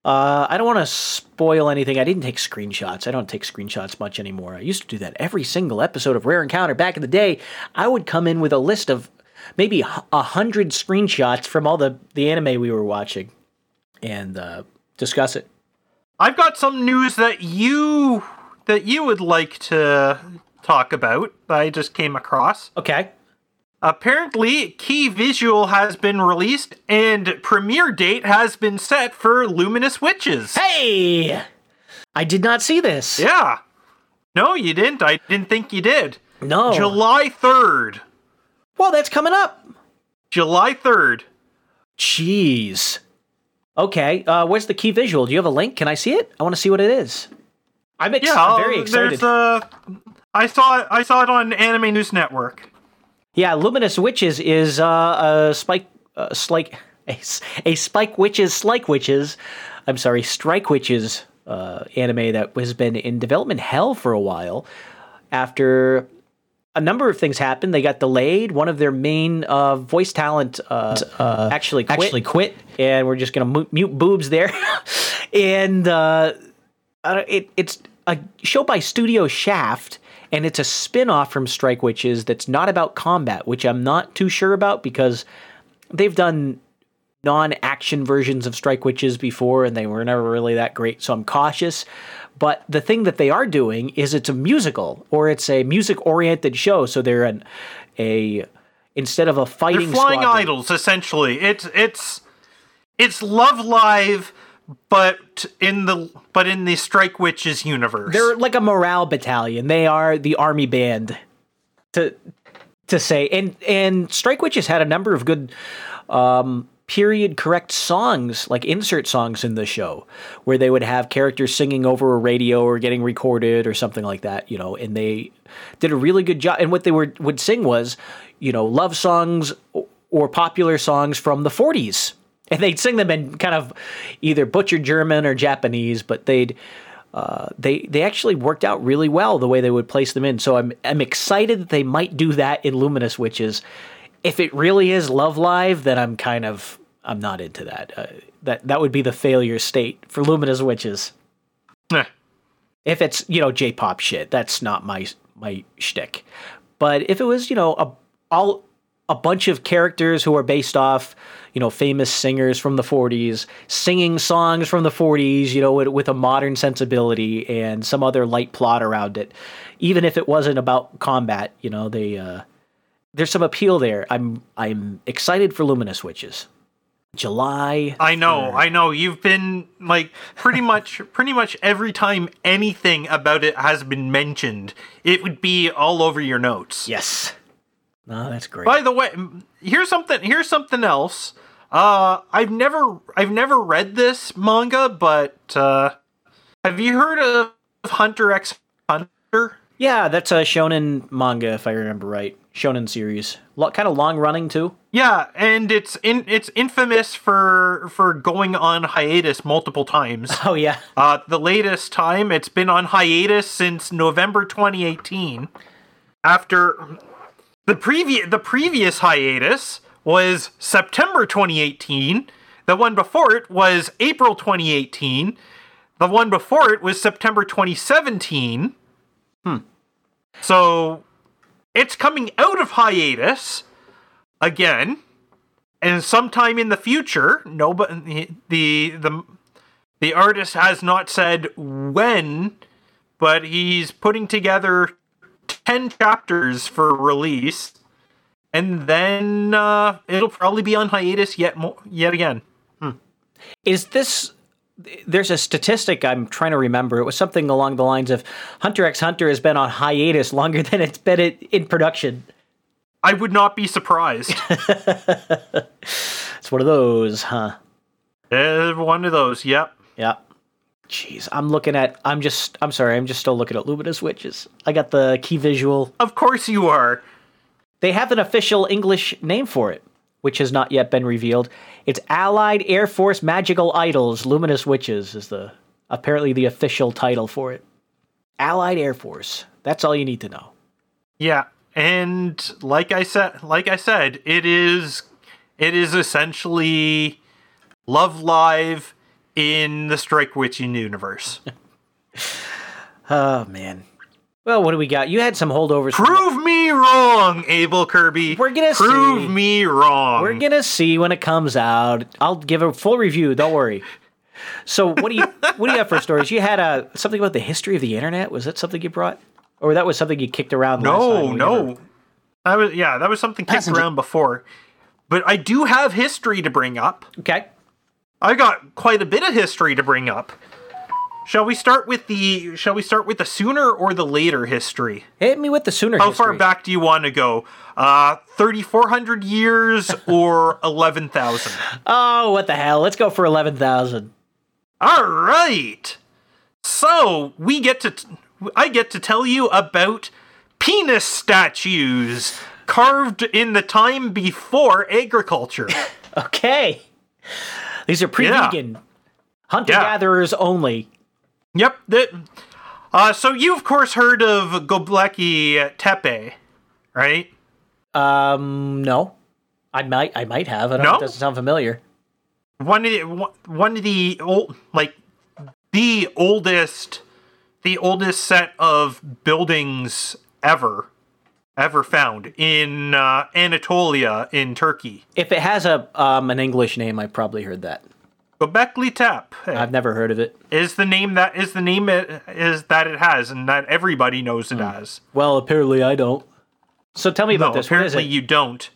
Uh, I don't want to spoil anything. I didn't take screenshots. I don't take screenshots much anymore. I used to do that every single episode of Rare Encounter back in the day. I would come in with a list of maybe a hundred screenshots from all the the anime we were watching, and uh, discuss it. I've got some news that you that you would like to talk about. that I just came across. Okay. Apparently, key visual has been released and premiere date has been set for Luminous Witches. Hey, I did not see this. Yeah. No, you didn't. I didn't think you did. No. July 3rd. well, that's coming up. July 3rd. Jeez. Okay, uh, where's the key visual? Do you have a link? Can I see it? I want to see what it is. I'm, ex- Yeah, I'm very uh, excited. There's uh I saw it I saw it on Anime News Network. Yeah, Luminous Witches is uh, a spike, uh, slike, a, a Spike Witches, Slike Witches. I'm sorry, Strike Witches uh, anime that has been in development hell for a while. After a number of things happened, they got delayed. One of their main uh, voice talent uh, actually quit. actually quit. and we're just gonna mu- mute boobs there. and uh, it, it's a show by Studio Shaft, and it's a spin-off from Strike Witches that's not about combat, which I'm not too sure about because they've done non-action versions of Strike Witches before, and they were never really that great. So I'm cautious. But the thing that they are doing is it's a musical or it's a music-oriented show. So they're an a instead of a They're fighting flying squadron- idols essentially. It's it's it's Love Live but in the but in the Strike Witches universe. They're like a morale battalion. They are the army band. To to say and and Strike Witches had a number of good um period correct songs like insert songs in the show where they would have characters singing over a radio or getting recorded or something like that you know and they did a really good job and what they were would sing was you know love songs or popular songs from the 40s and they'd sing them in kind of either butchered German or Japanese, but they'd uh, they they actually worked out really well the way they would place them in. So I'm I'm excited that they might do that in Luminous Witches. If it really is Love Live, then I'm kind of I'm not into that. Uh, that that would be the failure state for Luminous Witches. Eh. If it's you know J-pop shit, that's not my my shtick. But if it was you know a all a bunch of characters who are based off you know famous singers from the 40s singing songs from the 40s you know with, with a modern sensibility and some other light plot around it even if it wasn't about combat you know they uh there's some appeal there i'm i'm excited for luminous witches july I know, I know. You've been like pretty much pretty much every time anything about it has been mentioned, it would be all over your notes. yes no that's great By the way, here's something here's something else. Uh I've never I've never read this manga, but uh have you heard of Hunter x Hunter? Yeah that's a shonen manga if i remember right shonen series Lo- kind of long running too Yeah, and it's in it's infamous for for going on hiatus multiple times. oh yeah Uh, the latest time it's been on hiatus since November 2018. After the previous the previous hiatus was September 2018. The one before it was April 2018. The one before it was September 2017. Hmm. So it's coming out of hiatus again and sometime in the future no but the the the artist has not said when but he's putting together 10 chapters for release and then uh, it'll probably be on hiatus yet mo- yet again Is this there's a statistic I'm trying to remember. It was something along the lines of Hunter x Hunter has been on hiatus longer than it's been in, production. i would not be surprised It's one of those, huh? uh, one of those yep Yep. Jeez, I'm looking at. I'm just. I'm sorry. I'm just still looking at Luminous Witches. I got the key visual. of course you are They have an official English name for it, which has not yet been revealed. It's Allied Air Force Magical Idols. Luminous Witches is the apparently the official title for it. Allied Air Force. That's all you need to know. Yeah, and like I said, like I said, it is it is essentially Love Live in the Strike Witching universe. Oh man. Well, what do we got? You had some holdovers. from- Prove me wrong, Abel Kirby. We're gonna see prove see. me wrong. We're gonna see when it comes out. I'll give a full review. Don't worry. So, what do you what do you have for stories? You had a something about the history of the internet. Was that something you brought, or that was something you kicked around? last time no, we no. never- That was yeah, that was something kicked Passenger- around before. But I do have history to bring up. Okay. I got quite a bit of history to bring up. Shall we start with the shall we start with the sooner or the later history? Hit me with the sooner. How history. far back do you want to go? Uh 3400 years or 11,000? Oh, what the hell? Let's go for eleven thousand. All right. So, we get to t- I get to tell you about penis statues carved in the time before agriculture. Okay. These are pre-vegan, hunter-gatherers only. Yep, that uh, so you of course heard of Göbekli Tepe, right? Um, no. I might. I might have. I don't know. No? It doesn't sound familiar. one of the one of the old like the oldest the oldest set of buildings ever ever found in uh, Anatolia in Turkey. If it has a um an English name, I probably heard that. Göbekli Tepe I've never heard of it. is the name that is the name it is that it has and that everybody knows it as. Well, apparently I don't. So tell me No, about this. What is apparently you don't.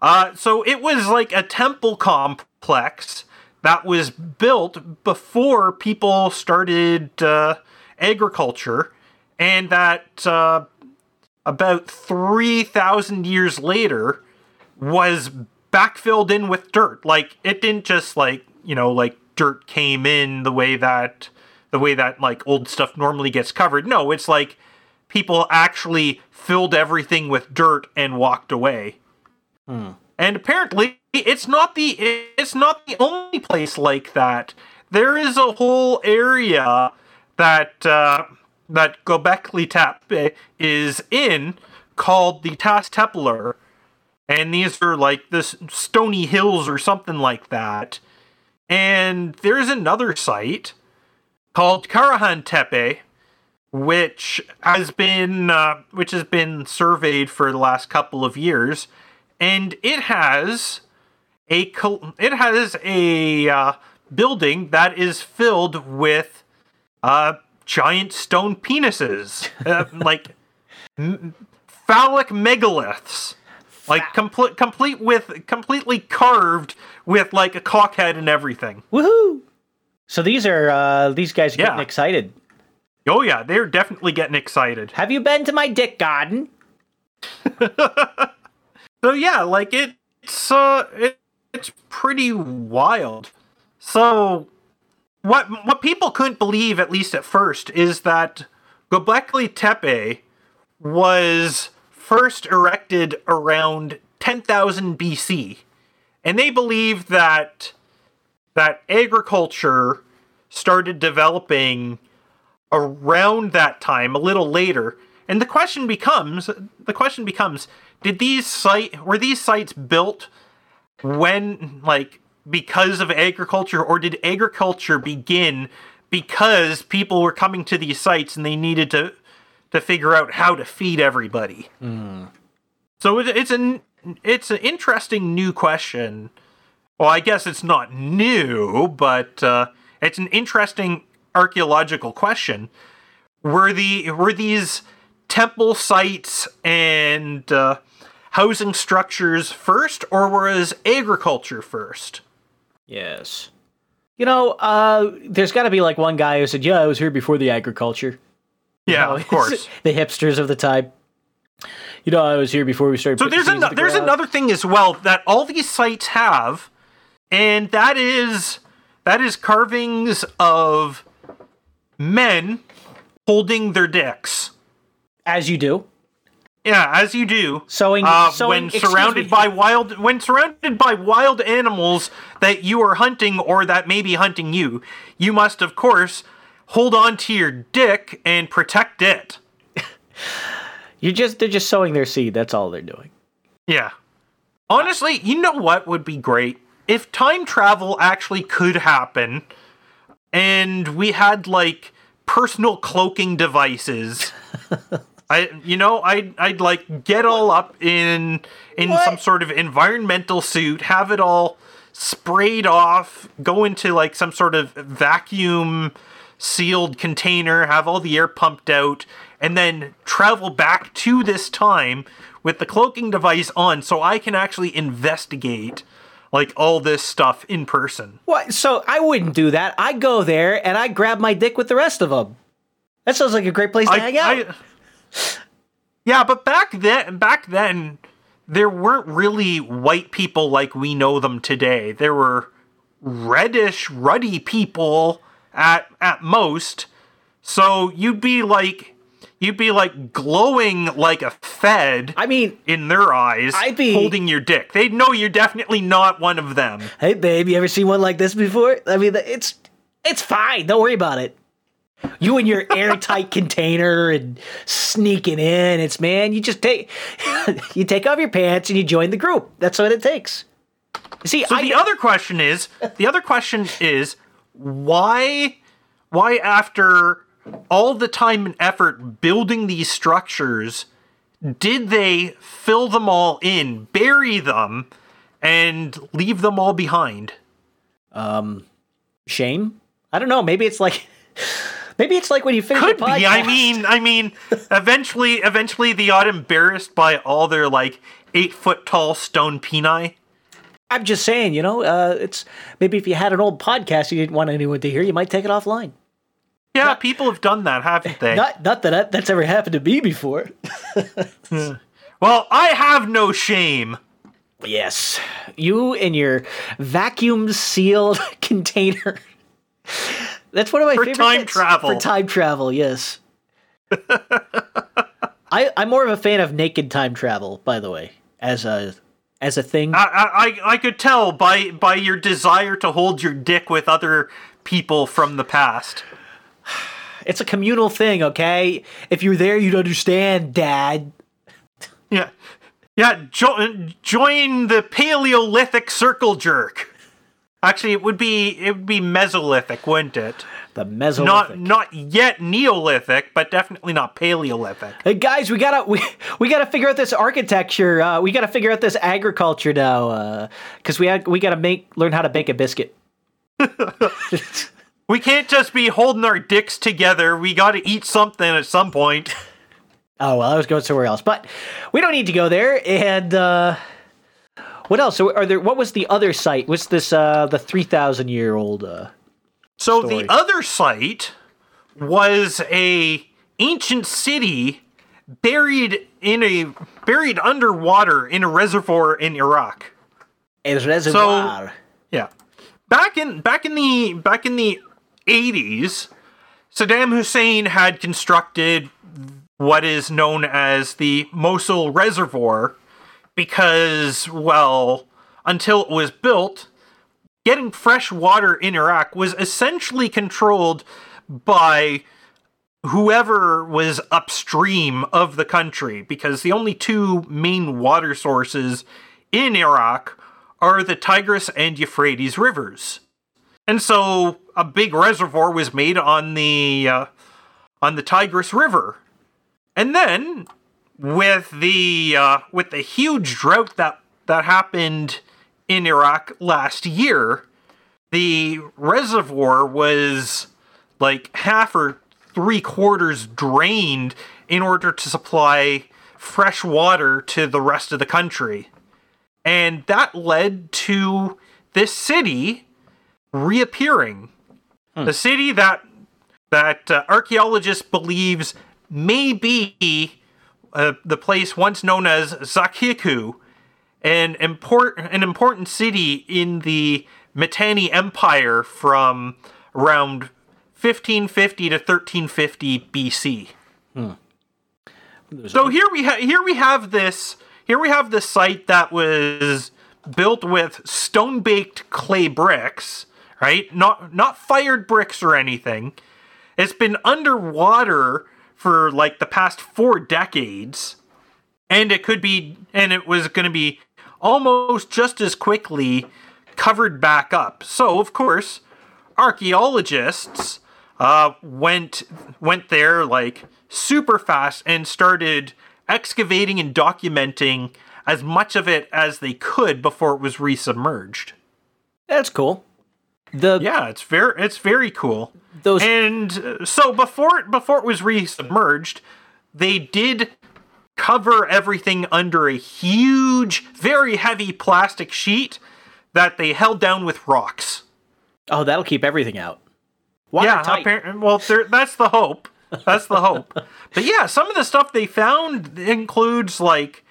Uh, so it was like a temple complex that was built before people started uh, agriculture, and that uh, about 3,000 years later was backfilled in with dirt. Like, it didn't just, like, you know, like dirt came in the way that the way that like old stuff normally gets covered. No, it's like people actually filled everything with dirt and walked away. And apparently, it's not the it's not the only place like that. There is a whole area that uh, that Göbekli Tepe is in called the Tas Tepeler, and these are like this stony hills or something like that. And there's another site called Karahan Tepe, which has been uh, which has been surveyed for the last couple of years, and it has a col- it has a uh, building that is filled with uh, giant stone penises, uh, like m- phallic megaliths. Like complete, complete with completely carved with like a cock head and everything. Woohoo! So these are uh, these guys are getting excited. Oh yeah, they're definitely getting excited. Have you been to my dick garden? So yeah, like it, it's uh, it, it's pretty wild. So what what people couldn't believe, at least at first, is that Göbekli Tepe was first erected around 10,000 BC, and they believe that that agriculture started developing around that time, a little later. And the question becomes the question becomes did these site were these sites built when like because of agriculture or did agriculture begin because people were coming to these sites and they needed to to figure out how to feed everybody. So it, it's an it's an interesting new question. Well, I guess it's not new, but uh, it's an interesting archaeological question. Were the were these temple sites and uh, housing structures first, or was agriculture first? Yes. You know, uh, there's got to be like one guy who said, "Yeah, I was here before the agriculture." Yeah, Oh, of course. the hipsters of the time. You know, I was here before we started. So there's ano- the there's another thing as well that all these sites have, and that is that is carvings of men holding their dicks. as you do. Yeah, as you do. Sewing- uh, sewing- when surrounded me. by wild when surrounded by wild animals that you are hunting or that may be hunting you, you must of course hold on to your dick and protect it. You just they're just sowing their seed. That's all they're doing. Yeah. Honestly, you know what would be great? If time travel actually could happen and we had like personal cloaking devices. I you know, I'd I'd like get all up in in What? some sort of environmental suit, have it all sprayed off, go into like some sort of vacuum sealed container, have all the air pumped out, and then travel back to this time with the cloaking device on so I can actually investigate like all this stuff in person. What? So I wouldn't do that. I go there and I grab my dick with the rest of them. That sounds like a great place to I- hang out. I- yeah, but back then, back then, there weren't really white people like we know them today. There were reddish, ruddy people at at most. So you'd be like, you'd be like glowing like a Fed I mean, in their eyes, I'd be- holding your dick. They'd know you're definitely not one of them. hey babe, you ever seen one like this before? I mean, it's it's fine. Don't worry about it. You and your airtight container and sneaking in. It's man, you just take you take off your pants and you join the group. That's what it takes. See, So I the other question is, the other question is, why, why after all the time and effort building these structures, did they fill them all in, bury them, and leave them all behind? Um, shame. I don't know. Maybe it's like maybe it's like when you finish Could be. I mean, I mean, eventually, eventually, they got embarrassed by all their like eight foot tall stone peni. I'm just saying, you know, uh, it's maybe if you had an old podcast you didn't want anyone to hear, you might take it offline. Yeah, people have done that, haven't they? Not not that, that that's ever happened to me before. well, I have no shame. Yes, you and your vacuum sealed container. That's one of my For favorite time bits. travel. For time travel, yes. I I'm more of a fan of naked time travel, by the way, as a as a thing. I, I, I could tell by by your desire to hold your dick with other people from the past. It's a communal thing, okay? If you're there, you'd understand, Dad. Yeah, yeah. Jo- join the Paleolithic circle jerk. Actually, it would be it would be Mesolithic, wouldn't it? The Mesolithic. Not not yet Neolithic, but definitely not Paleolithic. Hey guys, we gotta we, we gotta figure out this architecture. Uh, we gotta figure out this agriculture now, because we had, we gotta make learn how to bake a biscuit. We can't just be holding our dicks together. We got to eat something at some point. Oh well, I was going somewhere else, but we don't need to go there. And uh, what else? So, are there? What was the other site? What's this? Uh, the three thousand year old. Uh, So Story. the other site was a ancient city buried in a buried underwater in a reservoir in Iraq. a reservoir. Yeah. Back in back in the back in the 80s, Saddam Hussein had constructed what is known as the Mosul Reservoir because well, until it was built, getting fresh water in Iraq was essentially controlled by whoever was upstream of the country because the only two main water sources in Iraq are the Tigris and Euphrates rivers. And so a big reservoir was made on the uh, on the Tigris River. And then with the uh, with the huge drought that that happened in Iraq last year, the reservoir was like half or three quarters drained in order to supply fresh water to the rest of the country. And that led to this city reappearing. The city that that uh, archaeologists believes may be uh, the place once known as Zakhiku, an import an important city in the Mitanni Empire from around 1550 to 1350 BC. So here we ha- here we have this here we have this site that was built with stone baked clay bricks, right? Not not fired bricks or anything. It's been underwater for like the past 4 decades and it could be and it was going to be almost just as quickly covered back up. So, of course, archaeologists uh, went went there like super fast and started excavating and documenting as much of it as they could before it was resubmerged. That's cool. The Yeah, it's very it's very cool. Those And uh, so before it before it was resubmerged, they did cover everything under a huge, very heavy plastic sheet that they held down with rocks. oh, that'll keep everything out. yeah, appar- well, that's the hope. That's the hope. but yeah, some of the stuff they found includes like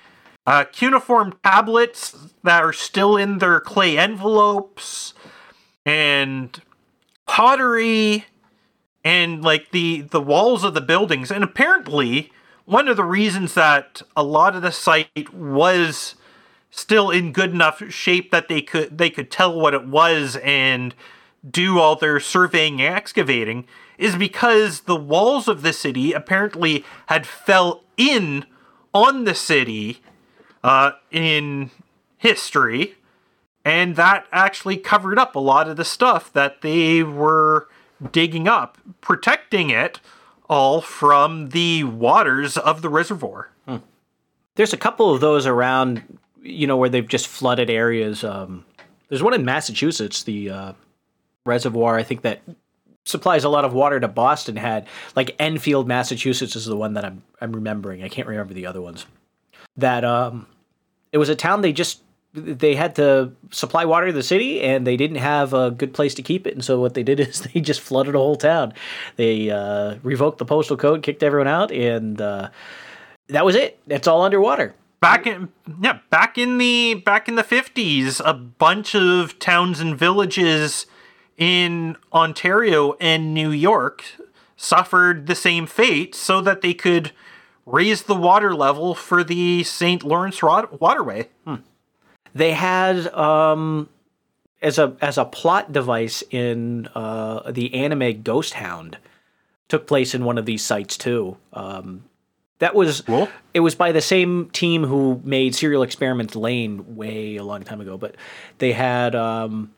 uh, cuneiform tablets that are still in their clay envelopes, and pottery, and like the the walls of the buildings. And apparently, one of the reasons that a lot of the site was still in good enough shape that they could they could tell what it was and do all their surveying and excavating is because the walls of the city apparently had fell in on the city uh, in history and that actually covered up a lot of the stuff that they were digging up protecting it all from the waters of the reservoir There's a couple of those around, you know, where they've just flooded areas. Um, there's one in Massachusetts, the uh, reservoir, I think that supplies a lot of water to Boston had. Like Enfield, Massachusetts is the one that I'm I'm remembering. I can't remember the other ones. That um, it was a town they just they had to supply water to the city, and they didn't have a good place to keep it. And so what they did is they just flooded a whole town. They uh, revoked the postal code, kicked everyone out, and uh, that was it. It's all underwater. Back in yeah, back in the back in the fifties, a bunch of towns and villages in Ontario and New York suffered the same fate, so that they could raise the water level for the St. Lawrence waterway. They had um, as a as a plot device in uh, the anime Ghost Hound took place in one of these sites too. Um, that was Cool. it was by the same team who made Serial Experiments Lain way a long time ago, but they had um,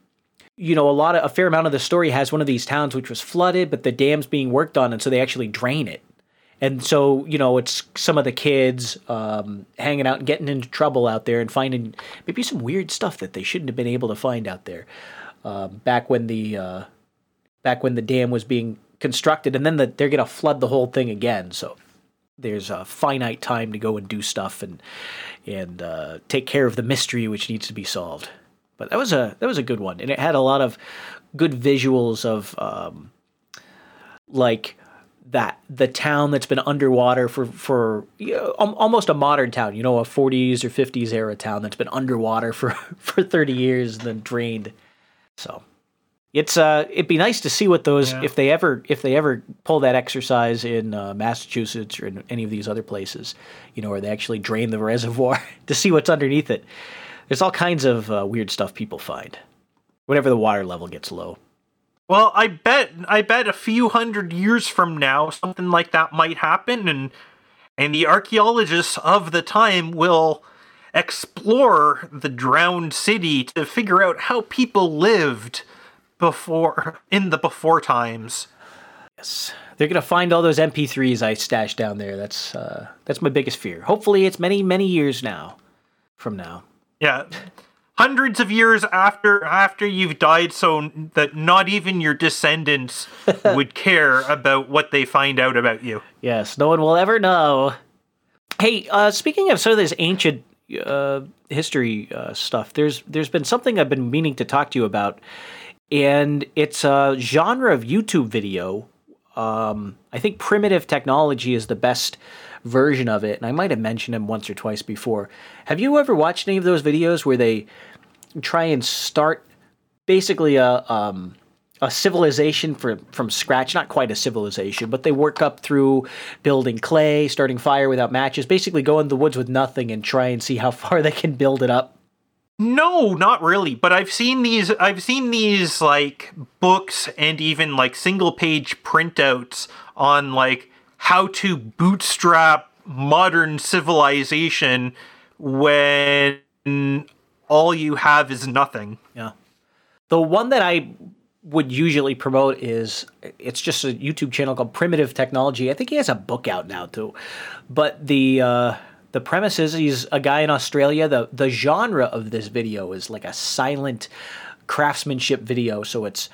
you know a lot of a fair amount of the story has one of these towns which was flooded, but the dam's being worked on, and so they actually drain it. And so, you know, it's some of the kids um, hanging out and getting into trouble out there and finding maybe some weird stuff that they shouldn't have been able to find out there. Um, back when the uh, back when the dam was being constructed, and then the, they're going to flood the whole thing again. So there's a finite time to go and do stuff and and uh, take care of the mystery which needs to be solved. But that was a that was a good one, and it had a lot of good visuals of um, like that the town that's been underwater for for you know, almost a modern town, you know, a 40s or 50s era town that's been underwater for for 30 years and then drained. So it's uh it'd be nice to see what those Yeah. if they ever if they ever pull that exercise in uh, Massachusetts or in any of these other places, you know, where they actually drain the reservoir to see what's underneath it. There's all kinds of uh, weird stuff people find whenever the water level gets low. Well, I bet I bet a few hundred years from now something like that might happen and and the archaeologists of the time will explore the drowned city to figure out how people lived before in the before times. Yes, they're gonna find all those MP3s I stashed down there. That's uh, that's my biggest fear. Hopefully, it's many many years now from now. Yeah. Hundreds of years after after you've died so that not even your descendants would care about what they find out about you. Yes, no one will ever know. Hey, uh, speaking of some of this ancient uh, history uh, stuff, there's there's been something I've been meaning to talk to you about, and it's a genre of YouTube video. Um, I think primitive technology is the best version of it, and I might have mentioned him once or twice before. Have you ever watched any of those videos where they try and start basically a um, a civilization from from scratch? Not quite a civilization, but they work up through building clay, starting fire without matches, basically go in the woods with nothing and try and see how far they can build it up. No, not really. But I've seen these. I've seen these like books and even like single page printouts on like how to bootstrap modern civilization when all you have is nothing. Yeah. The one that I would usually promote is it's just a YouTube channel called Primitive Technology. I think he has a book out now too. But the uh the premise is he's a guy in Australia. The the genre of this video is like a silent craftsmanship video, so it's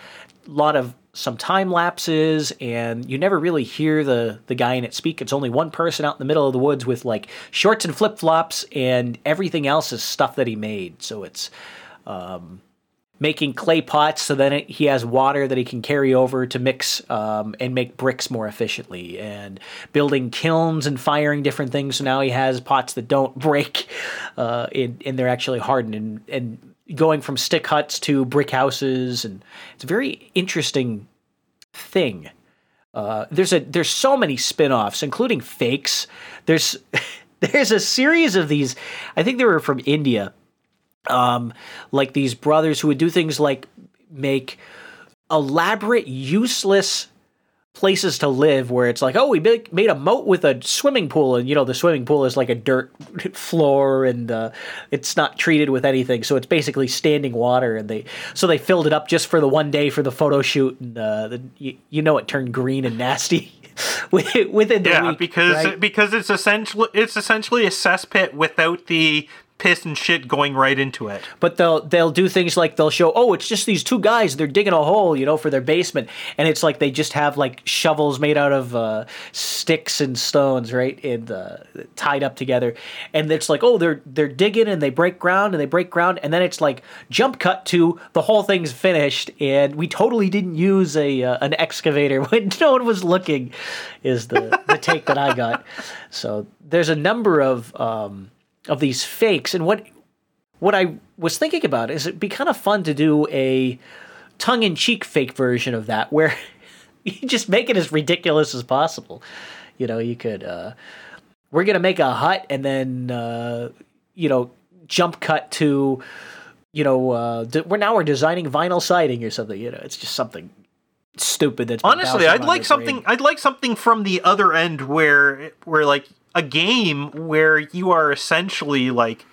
lot of some time lapses and you never really hear the the guy in it speak. It's only one person out in the middle of the woods with like shorts and flip-flops and everything else is stuff that he made. So it's making clay pots so then he has water that he can carry over to mix um, and make bricks more efficiently and building kilns and firing different things so now he has pots that don't break uh, and, and they're actually hardened and, and going from stick huts to brick houses and it's a very interesting thing. Uh, there's a there's so many spin-offs including fakes. There's there's a series of these i think they were from india um, like these brothers who would do things like make elaborate, useless places to live where it's like, oh, we make, made a moat with a swimming pool, and you know the swimming pool is like a dirt floor, and uh, it's not treated with anything, so it's basically standing water, and they so they filled it up just for the one day for the photo shoot, and uh, the, you, you know it turned green and nasty within the Yeah, week, because right? because it's essentially it's essentially a cesspit without the piss and shit going right into it. but they'll they'll do things like they'll show oh it's just these two guys they're digging a hole you know for their basement. And it's like they just have like shovels made out of uh, sticks and stones right and uh, tied up together. And it's like oh they're they're digging and they break ground and they break ground. And then it's like jump cut to the whole thing's finished. And we totally didn't use a uh, an excavator when no one was looking is the the take that I got. So there's a number of um, of these fakes and what what I was thinking about is it'd be kind of fun to do a tongue in cheek fake version of that where you just make it as ridiculous as possible. You know, you could, uh, we're going to make a hut and then, uh, you know, jump cut to, you know, uh, d- we're now we're designing vinyl siding or something. You know, it's just something stupid that's Honestly, I'd like something. I'd like something from the other end where, where like a game where you are essentially like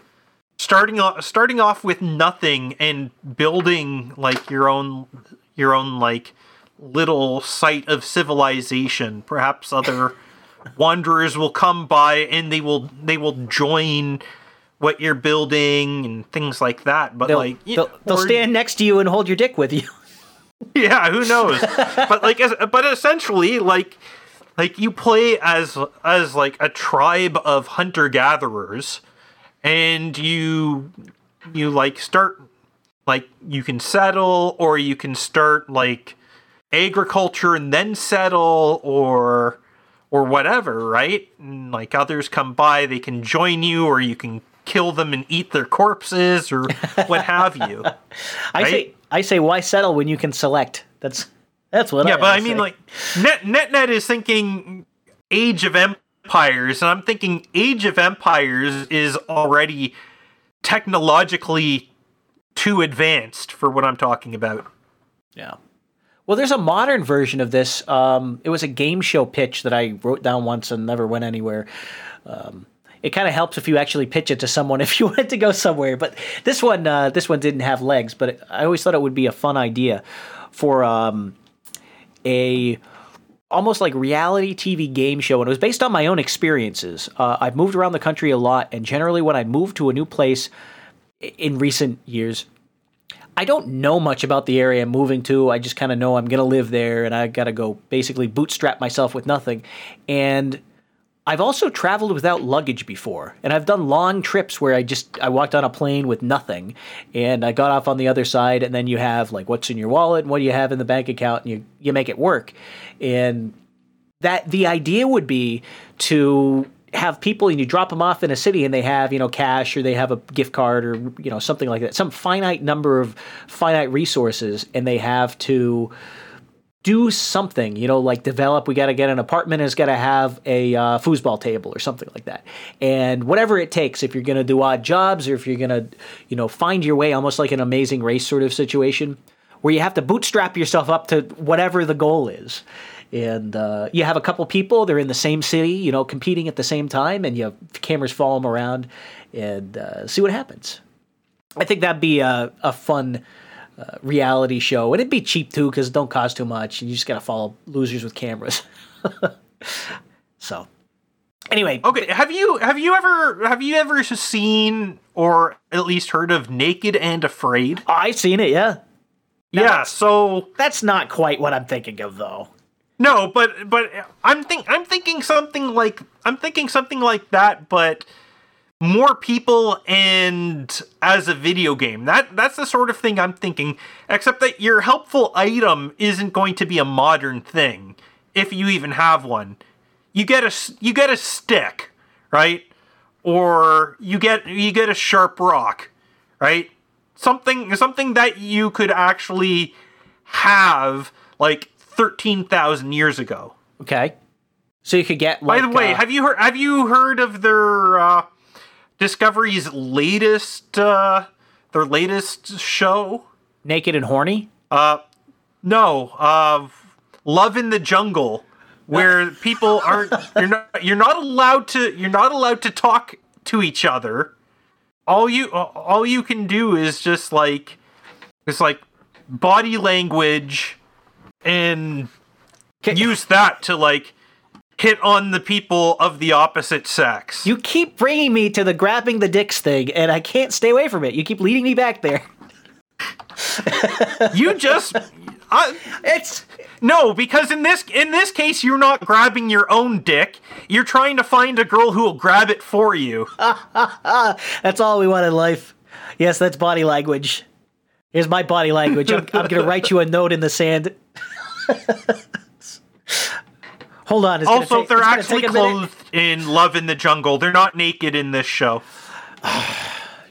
starting off, starting off with nothing and building like your own, your own like little site of civilization. Perhaps other wanderers will come by and they will they will join what you're building and things like that. But They'll, like, they'll, they'll stand next to you and hold your dick with you. yeah, who knows? but like, but essentially, like, like you play as as like a tribe of hunter gatherers, and you you like start like you can settle, or you can start like agriculture and then settle, or or whatever, right? And like others come by, they can join you, or you can kill them and eat their corpses, or what have you. I say, I say, why settle when you can select? That's that's what. I Yeah, I but I mean, say. like, Net NetNet is thinking Age of Empires, and I'm thinking Age of Empires is already technologically too advanced for what I'm talking about. Yeah. Well, there's a modern version of this. Um, it was a game show pitch that I wrote down once and never went anywhere. Um, it kind of helps if you actually pitch it to someone if you want to go somewhere. But this one, uh, this one didn't have legs. But it, I always thought it would be a fun idea for um, a almost like reality TV game show, and it was based on my own experiences. Uh, I've moved around the country a lot, and generally, when I move to a new place in recent years, I don't know much about the area I'm moving to. I just kind of know I'm going to live there and I got to go basically bootstrap myself with nothing. And I've also traveled without luggage before. And I've done long trips where I just I walked on a plane with nothing and I got off on the other side and then you have like what's in your wallet and what do you have in the bank account and you you make it work. And that the idea would be to have people and you drop them off in a city and they have you know cash or they have a gift card or you know something like that some finite number of finite resources and they have to do something you know like develop we got to get an apartment it's got to have a uh, foosball table or something like that. And whatever it takes if you're going to do odd jobs or if you're going to you know find your way almost like an amazing race sort of situation where you have to bootstrap yourself up to whatever the goal is. And uh, you have a couple people they're in the same city you know competing at the same time and you have cameras follow them around and uh, see what happens. I think that'd be a, a fun uh, reality show. And it'd be cheap too because it don't cost too much. And you just gotta follow losers with cameras. So anyway. Okay, have you have you ever have you ever seen or at least heard of Naked and Afraid? i've seen it yeah. Yeah, so that's not quite what i'm thinking of though. No, but but I'm think I'm thinking something like I'm thinking something like that, but more people and as a video game. That that's the sort of thing I'm thinking. Except that your helpful item isn't going to be a modern thing, if you even have one. You get a you get a stick, right? Or you get you get a sharp rock, right? Something something that you could actually have like 13,000 years ago. okay so you could get By the way, uh, have you heard have you heard of their uh Discovery's latest uh their latest show? naked and horny No, uh Love in the Jungle where people aren't you're not you're not allowed to you're not allowed to talk to each other. All you all you can do is just like it's like body language and Okay. use that to like hit on the people of the opposite sex. You keep bringing me to the grabbing the dicks thing, and I can't stay away from it. You keep leading me back there. You just I, It's no, because in this in this case you're not grabbing your own dick. You're trying to find a girl who will grab it for you. that's all we want in life. Yes, that's body language. Here's my body language. I'm, I'm gonna write you a note in the sand. Hold on. Also, take- they're actually take a minute. clothed in Love in the Jungle. They're not naked in this show.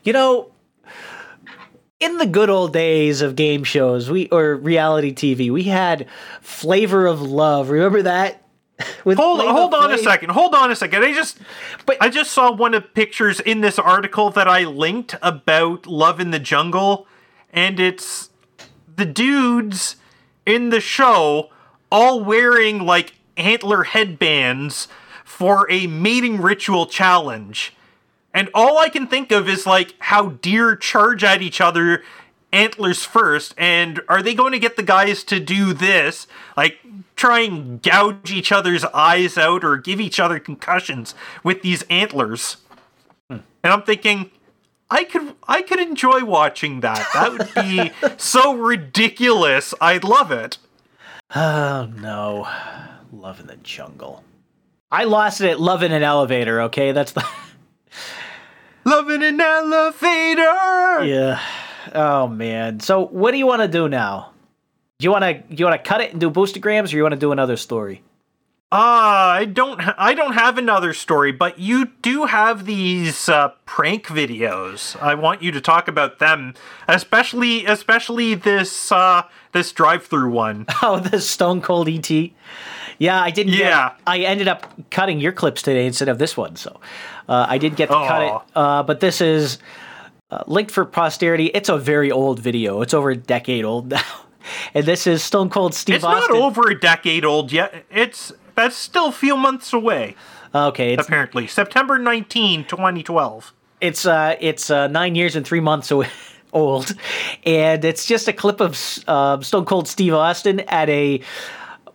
You know, in the good old days of game shows, we or reality TV, we had Flavor of Love. Remember that? With Hold Flavor hold on a second. Hold on a second. I just But- I just saw one of the pictures in this article that I linked about Love in the Jungle and it's the dudes in the show all wearing like antler headbands for a mating ritual challenge. And all I can think of is like how deer charge at each other antlers first and are they going to get the guys to do this? Like try and gouge each other's eyes out or give each other concussions with these antlers. Hmm. And i'm thinking i could i could enjoy watching that. That would be so ridiculous. I'd love it. Oh no, Love in the Jungle. I lost it at Love in an Elevator. Okay, that's the love in an elevator yeah. Oh man. So what do you want to do now? Do you want to you want to cut it and do boostagrams, or you want to do another story? Uh, I don't. Ha- I don't have another story, but you do have these uh, prank videos. I want you to talk about them, especially, especially this uh, this drive-through one. Oh, the Stone Cold ET. Yeah, I didn't. Yeah. Get, I ended up cutting your clips today instead of this one, so uh, I did get to cut it. Uh, but this is uh, linked for posterity. It's a very old video. It's over a decade old now, and this is Stone Cold Steve It's Austin. not over a decade old yet. It's that's still a few months away. Okay, it's Apparently, September 19, 2012. it's uh, it's uh, nine years and three months away. Old, and it's just a clip of uh, Stone Cold Steve Austin at a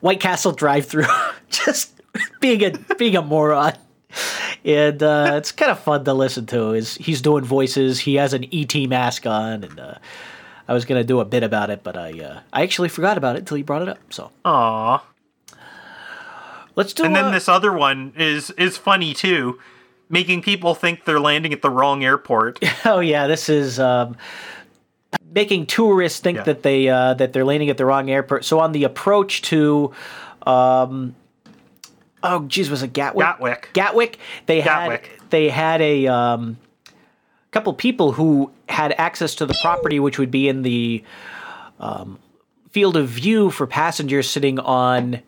White Castle drive-through, just being a being a moron. And uh, it's kind of fun to listen to. Is he's doing voices? He has an ET mask on, and uh, I was gonna do a bit about it, but I uh, I actually forgot about it until he brought it up. So Aw. let's do. And then this other one is is funny too, making people think they're landing at the wrong airport. Oh yeah, this is um, making tourists think Yeah. that they uh, that they're landing at the wrong airport. So on the approach to, um, oh geez, was it Gatwick? Gatwick. Gatwick. They Gatwick. had they had a um, couple people who had access to the property, which would be in the um, field of view for passengers sitting on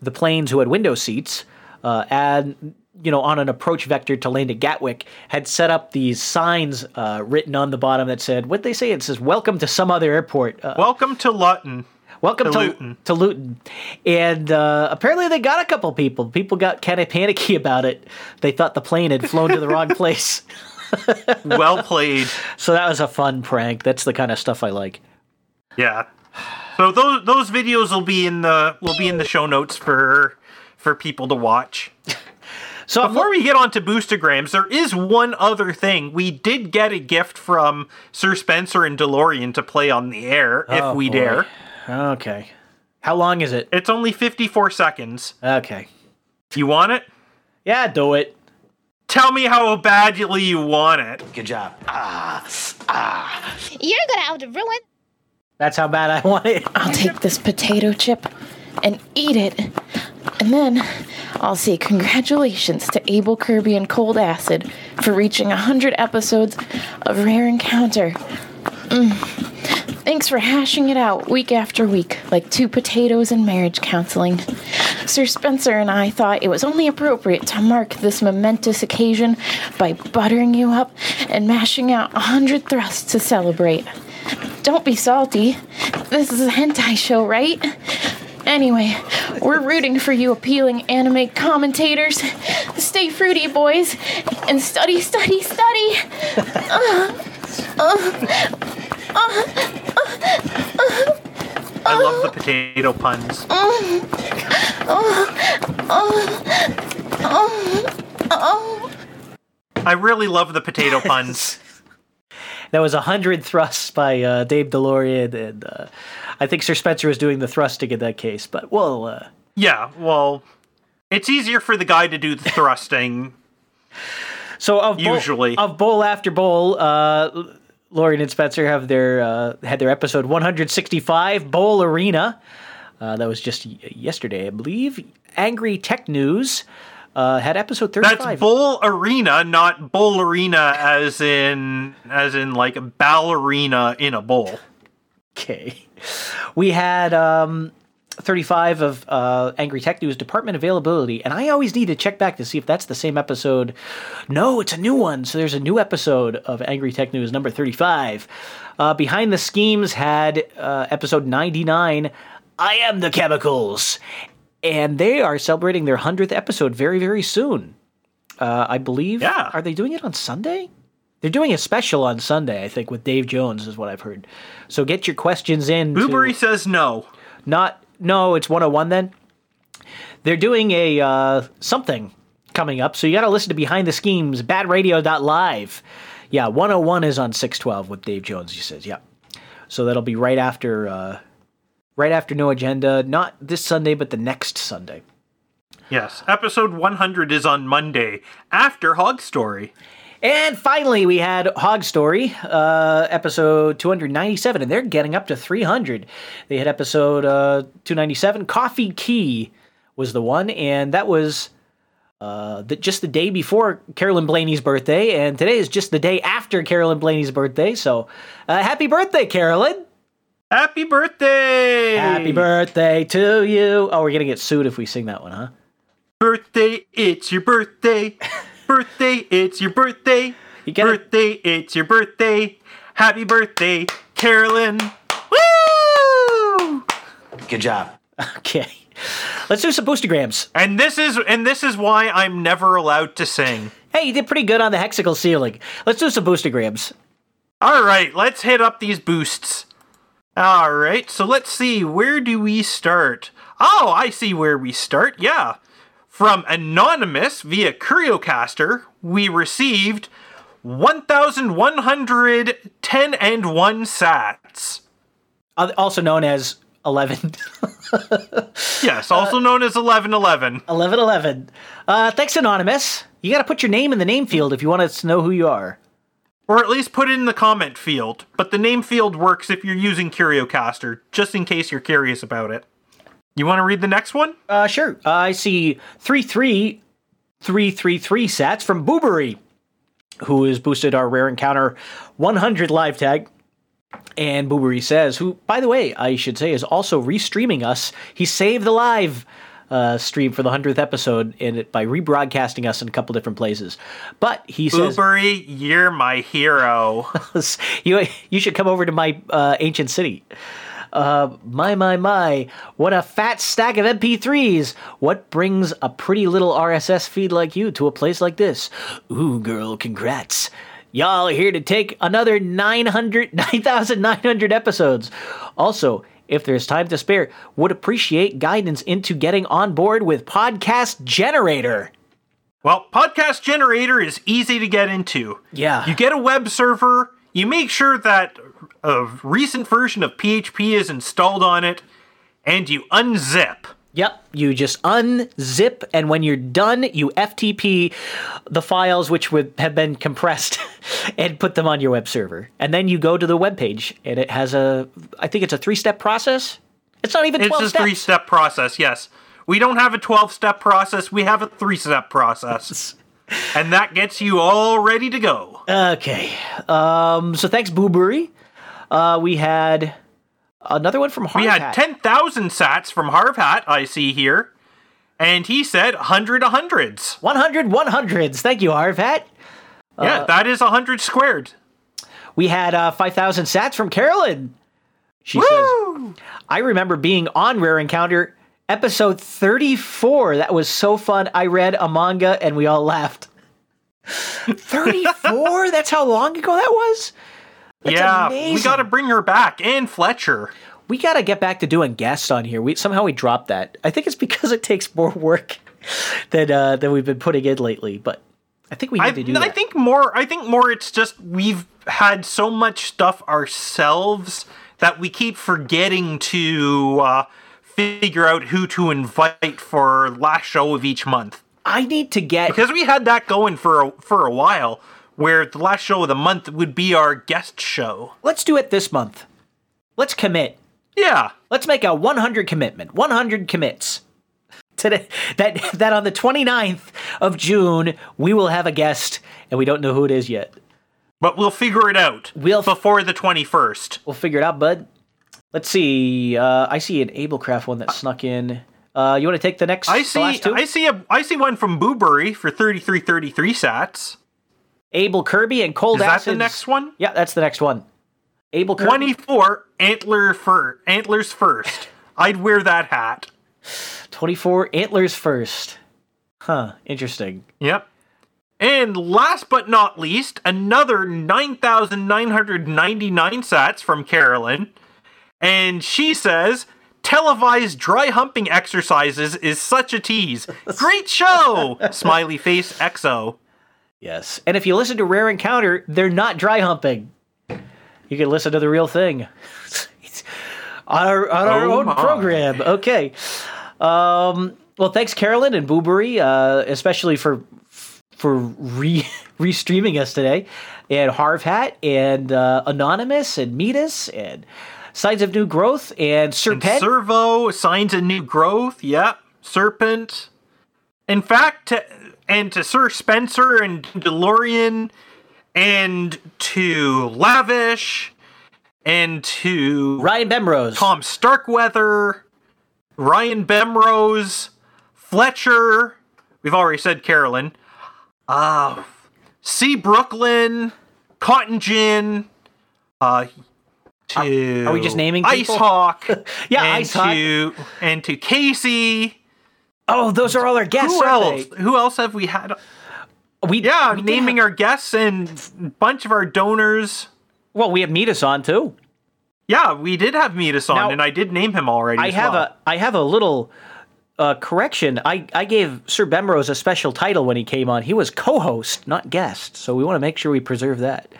the planes who had window seats, uh, and you know on an approach vector to land at Gatwick, had set up these signs uh, written on the bottom that said, "What they say?" It says, "Welcome to some other airport." Uh, Welcome to Luton. Welcome to to, Luton. to Luton. And uh, apparently they got a couple people. People got kind of panicky about it. They thought the plane had flown to the wrong place. Well played. So that was a fun prank. That's the kind of stuff I like. Yeah. So those those videos will be in the will be in the show notes for for people to watch. So Before we get on to boostagrams, there is one other thing. We did get a gift from Sir Spencer and DeLorean to play on the air if Oh, we boy. dare. Okay. How long is it? It's only 54 seconds. Okay. You want it? Yeah, do it. Tell me how badly you want it. Good job. Ah, ah. You're gonna have to ruin. That's how bad I want it. I'll take this potato chip and eat it. And then I'll say congratulations to Abel Kirby and Cold Acid for reaching 100 episodes of Rare Encounter. Mm. Thanks for hashing it out week after week, like two potatoes and marriage counseling. Sir Spencer and I thought it was only appropriate to mark this momentous occasion by buttering you up and mashing out 100 thrusts to celebrate. Don't be salty. This is a hentai show, right? Anyway, we're rooting for you appealing anime commentators. Stay fruity, boys, and study, study, study. I love the potato puns. I really love the potato puns. That was a hundred thrusts by uh, Dave DeLorean, and uh, I think Sir Spencer was doing the thrusting in that case. But well, uh, yeah, well, it's easier for the guy to do the thrusting. so of bowl- Usually. of bowl after bowl, uh, Lorian and Spencer have their uh, had their episode 165 Bowl Arena. Uh, that was just yesterday, I believe. Angry Tech News uh, had episode 35. That's Bull arena, not bowl arena as in as in like a ballerina in a bowl. Okay. We had um, 35 of uh, Angry Tech News department availability, and I always need to check back to see if that's the same episode. No, it's a new one. So there's a new episode of Angry Tech News number 35. Uh, Behind the Schemes had uh, episode 99. I am the chemicals. And they are celebrating their 100th episode very, very soon. Uh, I believe. Yeah. Are they doing it on Sunday? They're doing a special on Sunday, I think, with Dave Jones, is what I've heard. So get your questions in. to- Boobery says no. not no, it's 101 then. They're doing a uh, something coming up, so you got to listen to Behind the Schemes, badradio.live. Yeah, 101 is on 612 with Dave Jones, he says. Yeah. So that'll be right after uh, right after No Agenda, not this Sunday, but the next Sunday. Yes, episode 100 is on Monday after Hog Story. And finally, we had Hog Story, uh, episode 297, and they're getting up to 300. They had episode uh, 297. Coffee Key was the one, and that was uh, the, just the day before Carolyn Blaney's birthday, and today is just the day after Carolyn Blaney's birthday. So, uh, happy birthday, Carolyn! Happy birthday! Happy birthday to you! Oh, we're gonna get sued if we sing that one, huh? birthday! It's your birthday. birthday! It's your birthday. You gotta- birthday! It's your birthday. Happy birthday, Carolyn! Woo! Good job. Okay, let's do some boostagrams. And this is and this is why I'm never allowed to sing. Hey, you did pretty good on the hexical ceiling. Let's do some boostagrams. All right, let's hit up these boosts. All right, so let's see. Where do we start? Oh, I see where we start. Yeah. From Anonymous via Curiocaster, we received 1,110 and 1 sats. Uh, also known as 11 Yes, also known as 1111. 11 11 uh, thanks anonymous you got to put your name in the name field if you want us to know who you are Or at least put it in the comment field. But the name field works if you're using Curiocaster, just in case you're curious about it. You want to read the next one? uh, sure uh, i see 33333 sats from boobery who has boosted our rare encounter 100 live tag and boobery says who by the way i should say is also restreaming us he saved the live uh, stream for the 100th episode in it by rebroadcasting us in a couple different places but he says Blueberry, you're my hero. you you should come over to my uh, ancient city. Uh, my my my! What a fat stack of MP3s! What brings a pretty little RSS feed like you to a place like this? Ooh, girl, congrats! Y'all are here to take another 900, 9,900 episodes. Also, if there's time to spare, would appreciate guidance into getting on board with Podcast Generator. Well, Podcast Generator is easy to get into. Yeah. You get a web server, you make sure that a recent version of PHP is installed on it, and you unzip. Yep, you just unzip, and when you're done, you FTP the files which would have been compressed and put them on your web server. And then you go to the web page, and it has a, I think it's a three step process. It's not even It's a three step process, yes. We don't have a 12 step process, we have a three step process. and that gets you all ready to go. Okay. Um, so thanks, Boobery. Uh, we had another one from Harv. We had 10,000 sats from Harv Hat, I see here. And he said 100 hundreds. 100 100s. Thank you, Harvat. Hat. Yeah, that is 100 squared. We had uh, 5,000 sats from Carolyn. She says, I remember being on Rare Encounter episode 34. That was so fun. I read a manga and we all laughed. 34? That's how long ago that was? That's yeah, we got to bring her back. And Fletcher. We got to get back to doing guests on here. We somehow we dropped that. I think it's because it takes more work. than uh, than we've been putting in lately. But I think we need I, to do I that. think more. I think more. It's just we've had so much stuff ourselves that we keep forgetting to uh, figure out who to invite for last show of each month. I need to get Because we had that going for a, for a while, where the last show of the month would be our guest show. let's do it this month. Let's commit. Yeah, Let's make a 100 commitment. 100 commits. Today that that on the 29th of June we will have a guest and we don't know who it is yet. but we'll figure it out. We'll f- before the twenty first. We'll figure it out, bud. Let's see. Uh, I see an Ablecraft one that snuck in. Uh, you want to take the next? I see. I see a. I see one from Boobery for thirty three thirty three sats. Abel Kirby and Cold Is that the next one? Yeah, that's the next one. Abel Kirby. Twenty four antler fir antlers first. I'd wear that hat. 24 antlers first. Huh, interesting. Yep. And last but not least, another 9,999 sats from Carolyn. And she says, televised dry humping exercises is such a tease. Great show! Smiley face XO. Yes. And if you listen to Rare Encounter, they're not dry humping. You can listen to the real thing. Our, on our Oh own my. program. Okay. Um, well, thanks, Carolyn and Boobery, uh, especially for for re restreaming us today, and Harv Hat and uh, Anonymous and Meetus and Signs of New Growth and Serpent. Servo, signs of new growth. Yep. Serpent. In fact, and to Sir Spencer and DeLorean and to Lavish and to Ryan Bemrose. Tom Starkweather, Ryan Bemrose, Fletcher. We've already said Carolyn. Uh, C. Brooklyn, Cotton Gin. Uh, to are we just naming people? Ice? Hawk? Yeah, Ice Hawk. to, And to Casey. Oh, those are all our guests. Who else? Who else have we had? We Yeah, we naming have- our guests and a bunch of our donors. Well, we have Meetus on too. Yeah, we did have Meetus on, Now, and I did name him already. I have well. a I have a little uh, correction. I, I gave Sir Bemrose a special title when he came on. He was co-host, not guest. So we want to make sure we preserve that.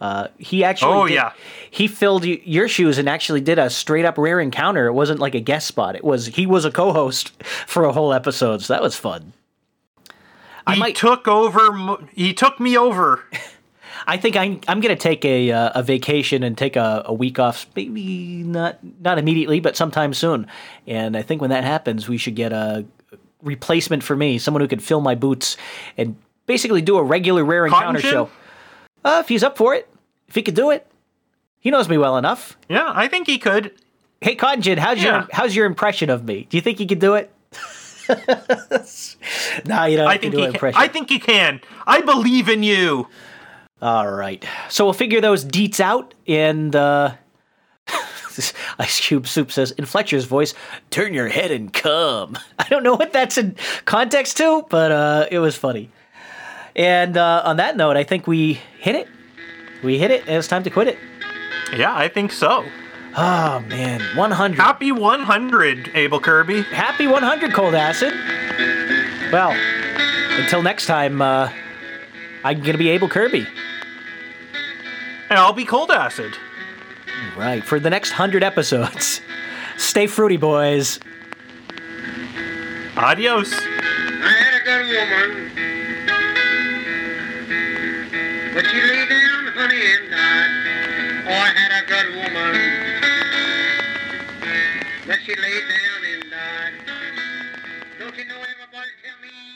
Uh, he actually Oh, did- yeah. he filled your shoes and actually did a straight up rare encounter. It wasn't like a guest spot. It was he was a co-host for a whole episode. So that was fun. I he might took over. He took me over. I think I'm I'm gonna take a uh, a vacation and take a, a week off. Maybe not not immediately, but sometime soon. And I think when that happens, we should get a replacement for me, someone who could fill my boots and basically do a regular rare encounter show. Uh, if he's up for it, if he could do it, he knows me well enough. Yeah, I think he could. Hey, Conjin, how's Yeah. your how's your impression of me? Do you think he could do it? nah, you don't I have to think do he an can. impression. I think he can. I believe in you. All right. So we'll figure those deets out and uh Ice Cube Soup says in Fletcher's voice, turn your head and come. I don't know what that's in context to, but uh it was funny. And uh on that note, I think we hit it. We hit it, and it's time to quit it. Yeah, I think so. Oh man, 100. Happy 100, Abel Kirby. Happy 100 cold acid. Well, until next time, uh I'm going to be Abel Kirby. And I'll be cold acid. Right, for the next 100 episodes. Stay fruity, boys. Adios. I had a good woman, but she lay down, honey, and died. Oh, I had a good woman, but she laid down.